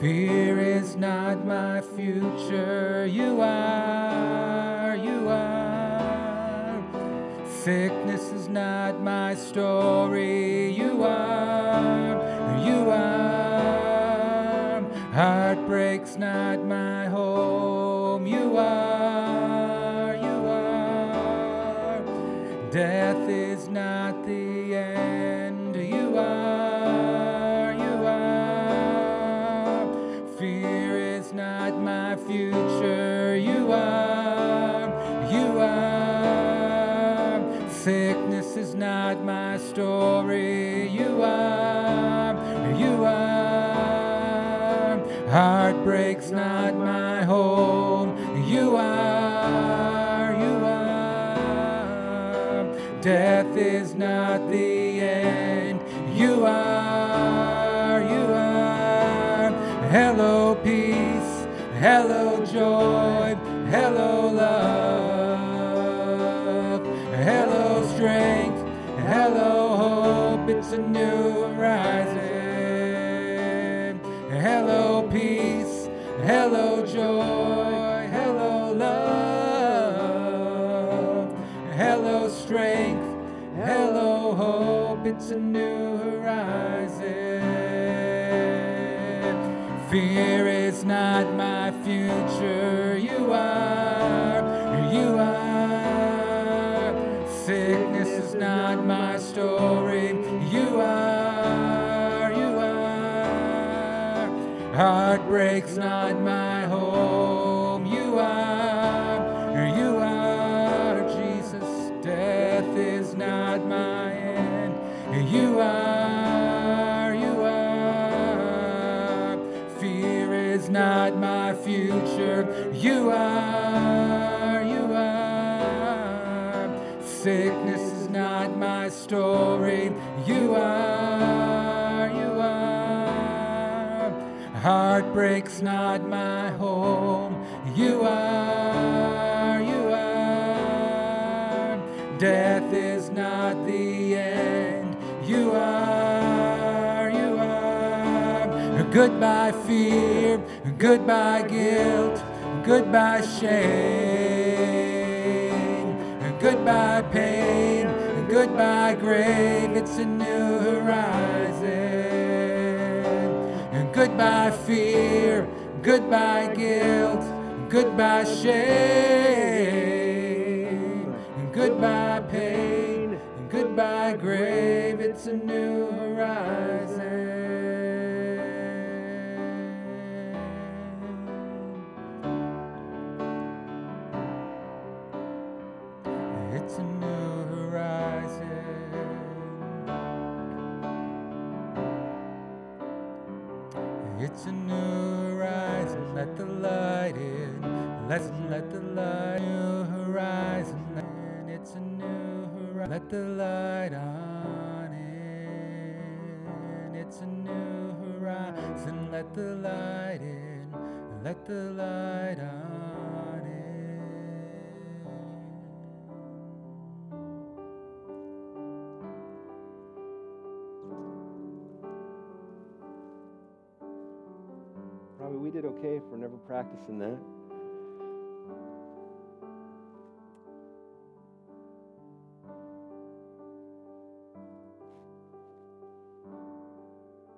Fear is not my future. You are, you are. Sickness is not my story. You are, you are. Heartbreak's not my home. You are, you are. Death is Heartbreak's not my home. You are, you are. Death is not the end. You are, you are. Hello, peace. Hello, You are, you are. Heartbreak's not my home. You are, you are. Death is not the end. You are, you are. Goodbye, fear. Goodbye, guilt. Goodbye, shame. Goodbye, pain. Goodbye, grave. It's a new horizon. And goodbye, fear. Goodbye, guilt. Goodbye, shame. And goodbye, pain. And goodbye, grave. It's a new horizon. It's a new horizon, let the light in. Let's let the light, new horizon, it's a new horizon. Let the light on in. It's a new horizon, let the light in. Let the light on we did okay for never practicing that.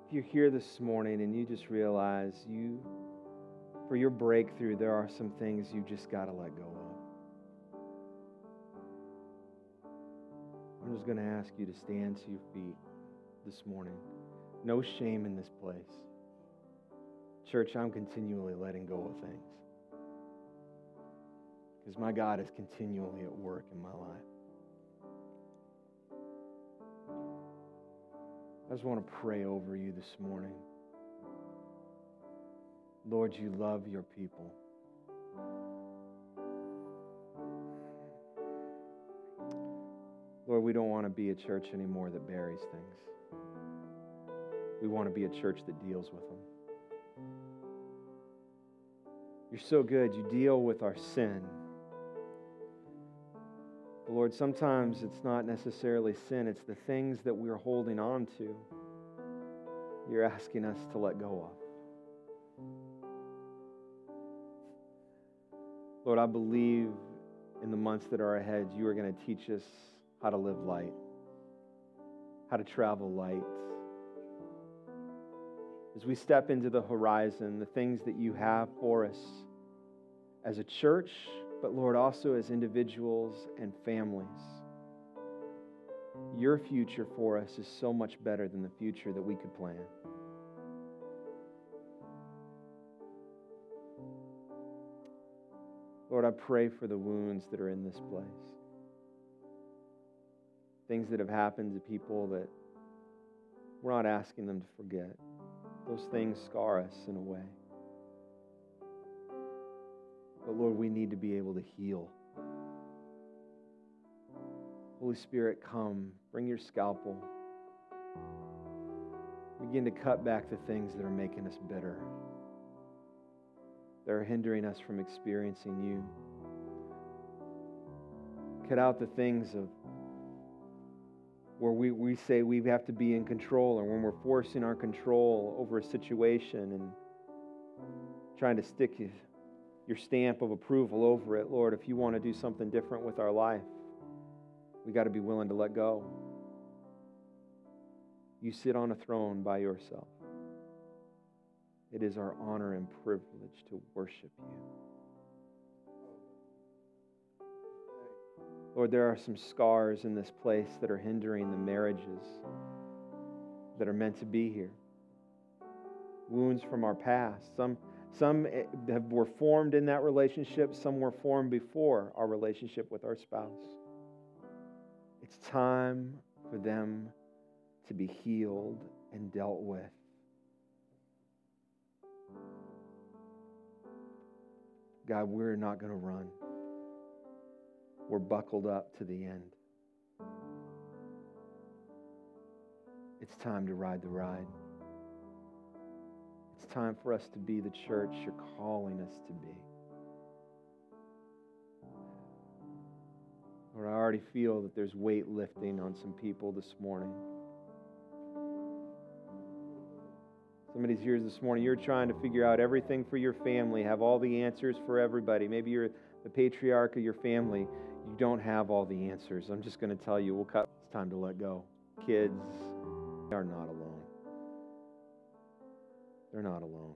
If you're here this morning and you just realize you, for your breakthrough, there are some things you just got to let go of. I'm just going to ask you to stand to your feet this morning. No shame in this place. Church, I'm continually letting go of things. Because my God is continually at work in my life. I just want to pray over you this morning. Lord, you love your people. Lord, we don't want to be a church anymore that buries things. We want to be a church that deals with them. You're so good. You deal with our sin. But Lord, sometimes it's not necessarily sin, it's the things that we're holding on to. You're asking us to let go of. Lord, I believe in the months that are ahead, you are going to teach us how to live light, how to travel light. As we step into the horizon, the things that you have for us as a church, but Lord, also as individuals and families. Your future for us is so much better than the future that we could plan. Lord, I pray for the wounds that are in this place. Things that have happened to people that we're not asking them to forget. Those things scar us in a way. But Lord, we need to be able to heal. Holy Spirit, come. Bring your scalpel. Begin to cut back the things that are making us bitter, that are hindering us from experiencing you. Cut out the things of where we, we say we have to be in control or when we're forcing our control over a situation and trying to stick your stamp of approval over it. Lord, if you want to do something different with our life, we got to be willing to let go. You sit on a throne by yourself. It is our honor and privilege to worship you. Lord, there are some scars in this place that are hindering the marriages that are meant to be here. Wounds from our past. Some some have, were formed in that relationship, some were formed before our relationship with our spouse. It's time for them to be healed and dealt with. God, we're not going to run. We're buckled up to the end. It's time to ride the ride. It's time for us to be the church you're calling us to be. Lord, I already feel that there's weight lifting on some people this morning. Somebody's here this morning. You're trying to figure out everything for your family, have all the answers for everybody. Maybe you're the patriarch of your family. You don't have all the answers. I'm just going to tell you, we'll cut. It's time to let go. Kids are not alone. They're not alone.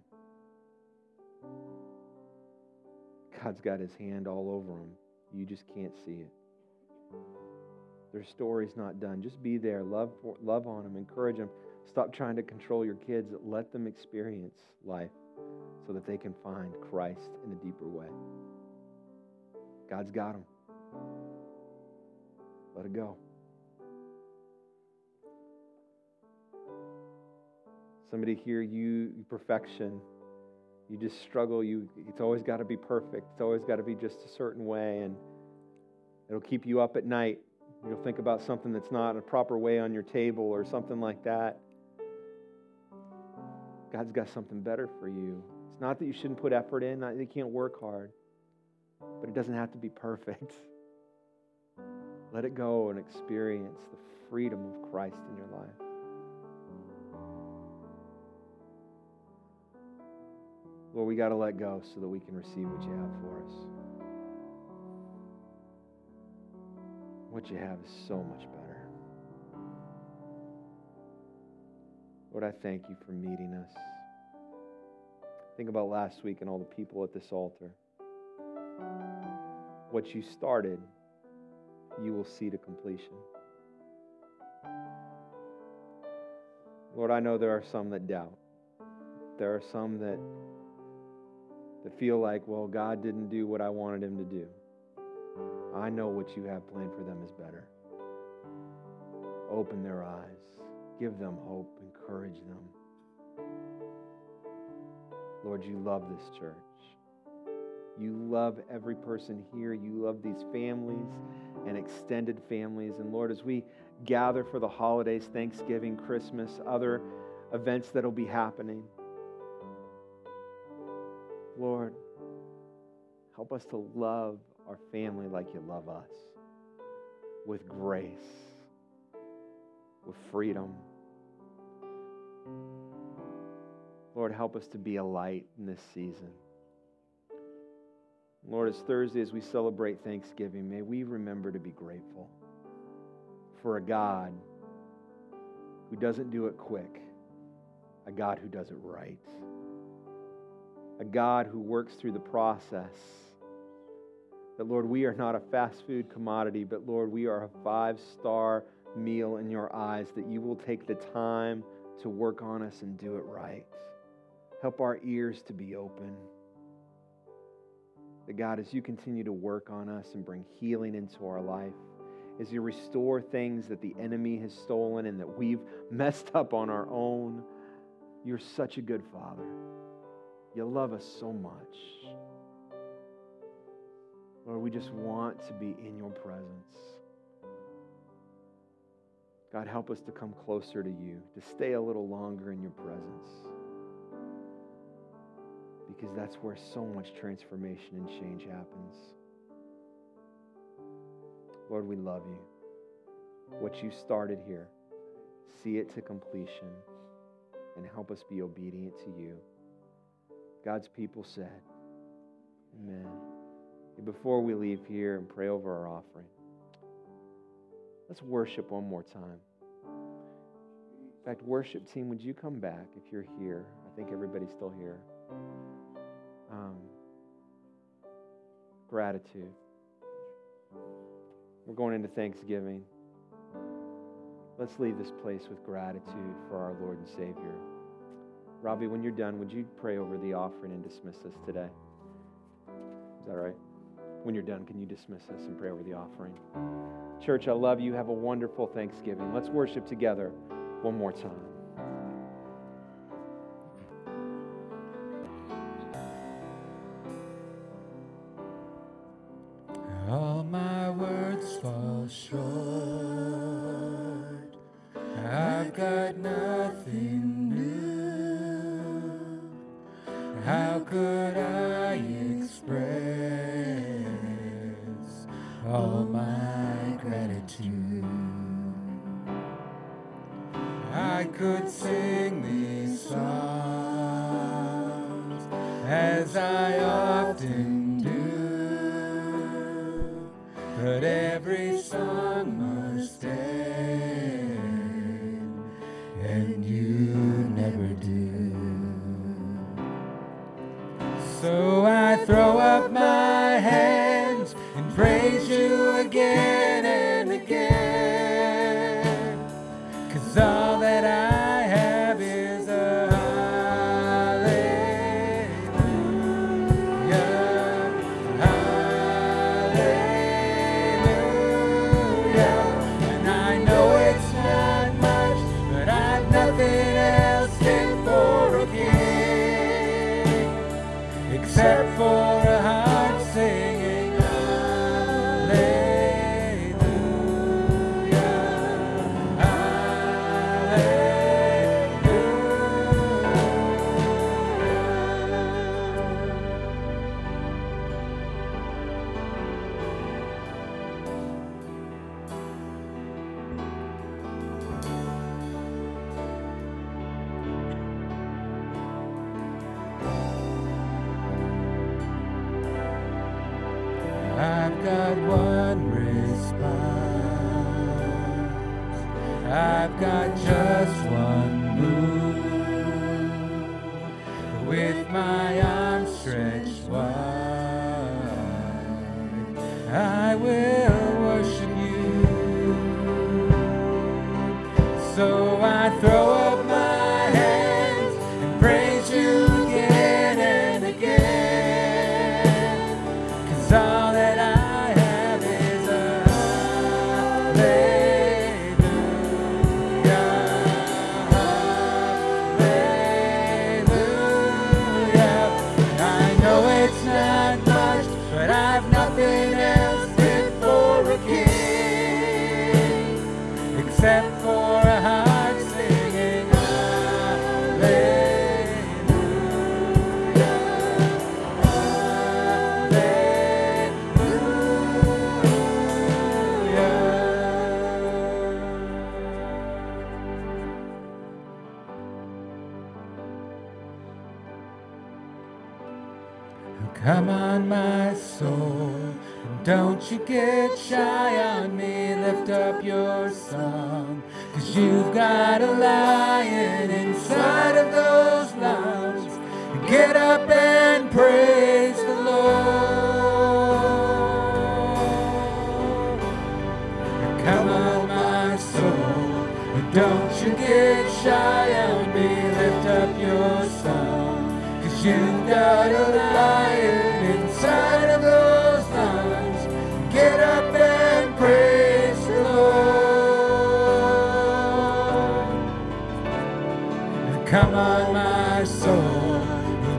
God's got his hand all over them. You just can't see it. Their story's not done. Just be there. Love, love on them. Encourage them. Stop trying to control your kids. Let them experience life so that they can find Christ in a deeper way. God's got them. Let it go. Somebody here, you perfection. You just struggle. You, it's always got to be perfect. It's always got to be just a certain way, and it'll keep you up at night. You'll think about something that's not a proper way on your table or something like that. God's got something better for you. It's not that you shouldn't put effort in, not that you can't work hard, but it doesn't have to be perfect. Let it go and experience the freedom of Christ in your life. Lord, we got to let go so that we can receive what you have for us. What you have is so much better. Lord, I thank you for meeting us. Think about last week and all the people at this altar. What you started, you will see to completion. Lord, I know there are some that doubt. There are some that, that feel like, well, God didn't do what I wanted him to do. I know what you have planned for them is better. Open their eyes, give them hope, encourage them. Lord, you love this church. You love every person here. You love these families and extended families. And Lord, as we gather for the holidays, Thanksgiving, Christmas, other events that'll be happening, Lord, help us to love our family like you love us with grace, with freedom. Lord, help us to be a light in this season. Lord, it's Thursday as we celebrate Thanksgiving. May we remember to be grateful for a God who doesn't do it quick, a God who does it right, a God who works through the process that, Lord, we are not a fast food commodity, but, Lord, we are a five star meal in your eyes, that you will take the time to work on us and do it right. Help our ears to be open. That, God, as you continue to work on us and bring healing into our life, as you restore things that the enemy has stolen and that we've messed up on our own, you're such a good Father. You love us so much. Lord, we just want to be in your presence. God, help us to come closer to you, to stay a little longer in your presence. Because that's where so much transformation and change happens. Lord, we love you. What you started here, see it to completion and help us be obedient to you. God's people said, Amen. Before we leave here and pray over our offering, let's worship one more time. In fact, worship team, would you come back if you're here? I think everybody's still here. Um, gratitude. We're going into Thanksgiving. Let's leave this place with gratitude for our Lord and Savior. Robbie, when you're done, would you pray over the offering and dismiss us today? Is that right? When you're done, can you dismiss us and pray over the offering? Church, I love you. Have a wonderful Thanksgiving. Let's worship together one more time.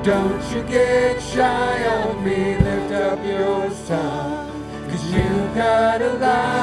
Don't you get shy on me. Lift up your song, cause you've got a lion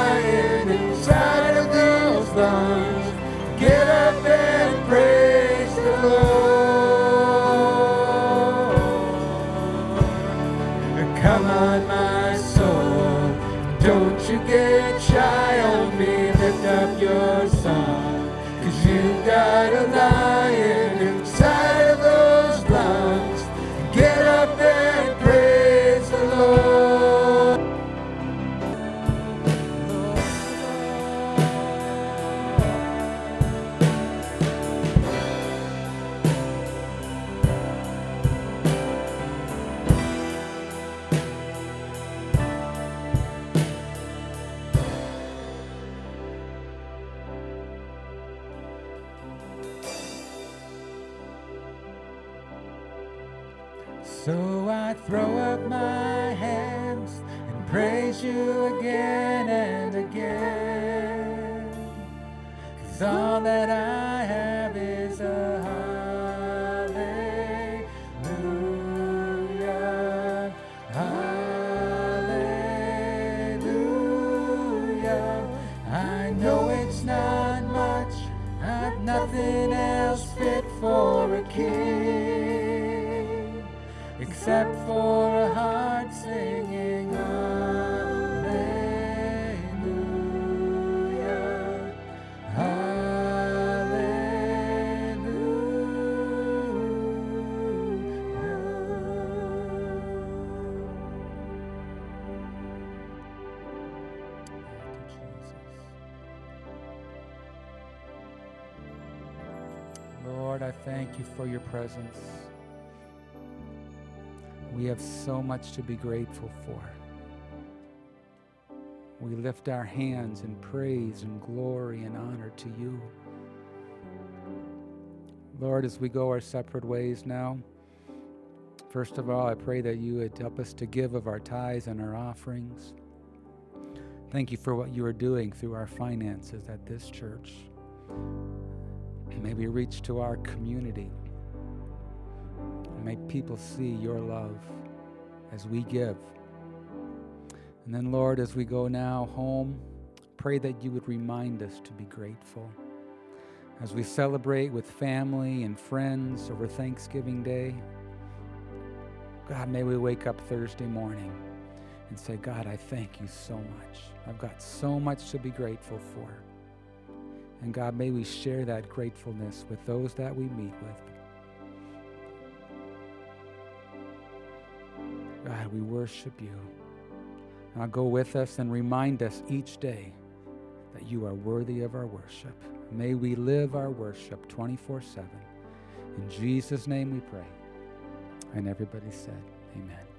you for your presence. We have so much to be grateful for. We lift our hands in praise and glory and honor to you. Lord, as we go our separate ways now, first of all, I pray that you would help us to give of our tithes and our offerings. Thank you for what you are doing through our finances at this church. May we reach to our community. May people see your love as we give. And then, Lord, as we go now home, pray that you would remind us to be grateful. As we celebrate with family and friends over Thanksgiving Day, God, may we wake up Thursday morning and say, God, I thank you so much. I've got so much to be grateful for. And God, may we share that gratefulness with those that we meet with. God, we worship you. Now go with us and remind us each day that you are worthy of our worship. May we live our worship 24 7. In Jesus' name we pray. And everybody said, Amen.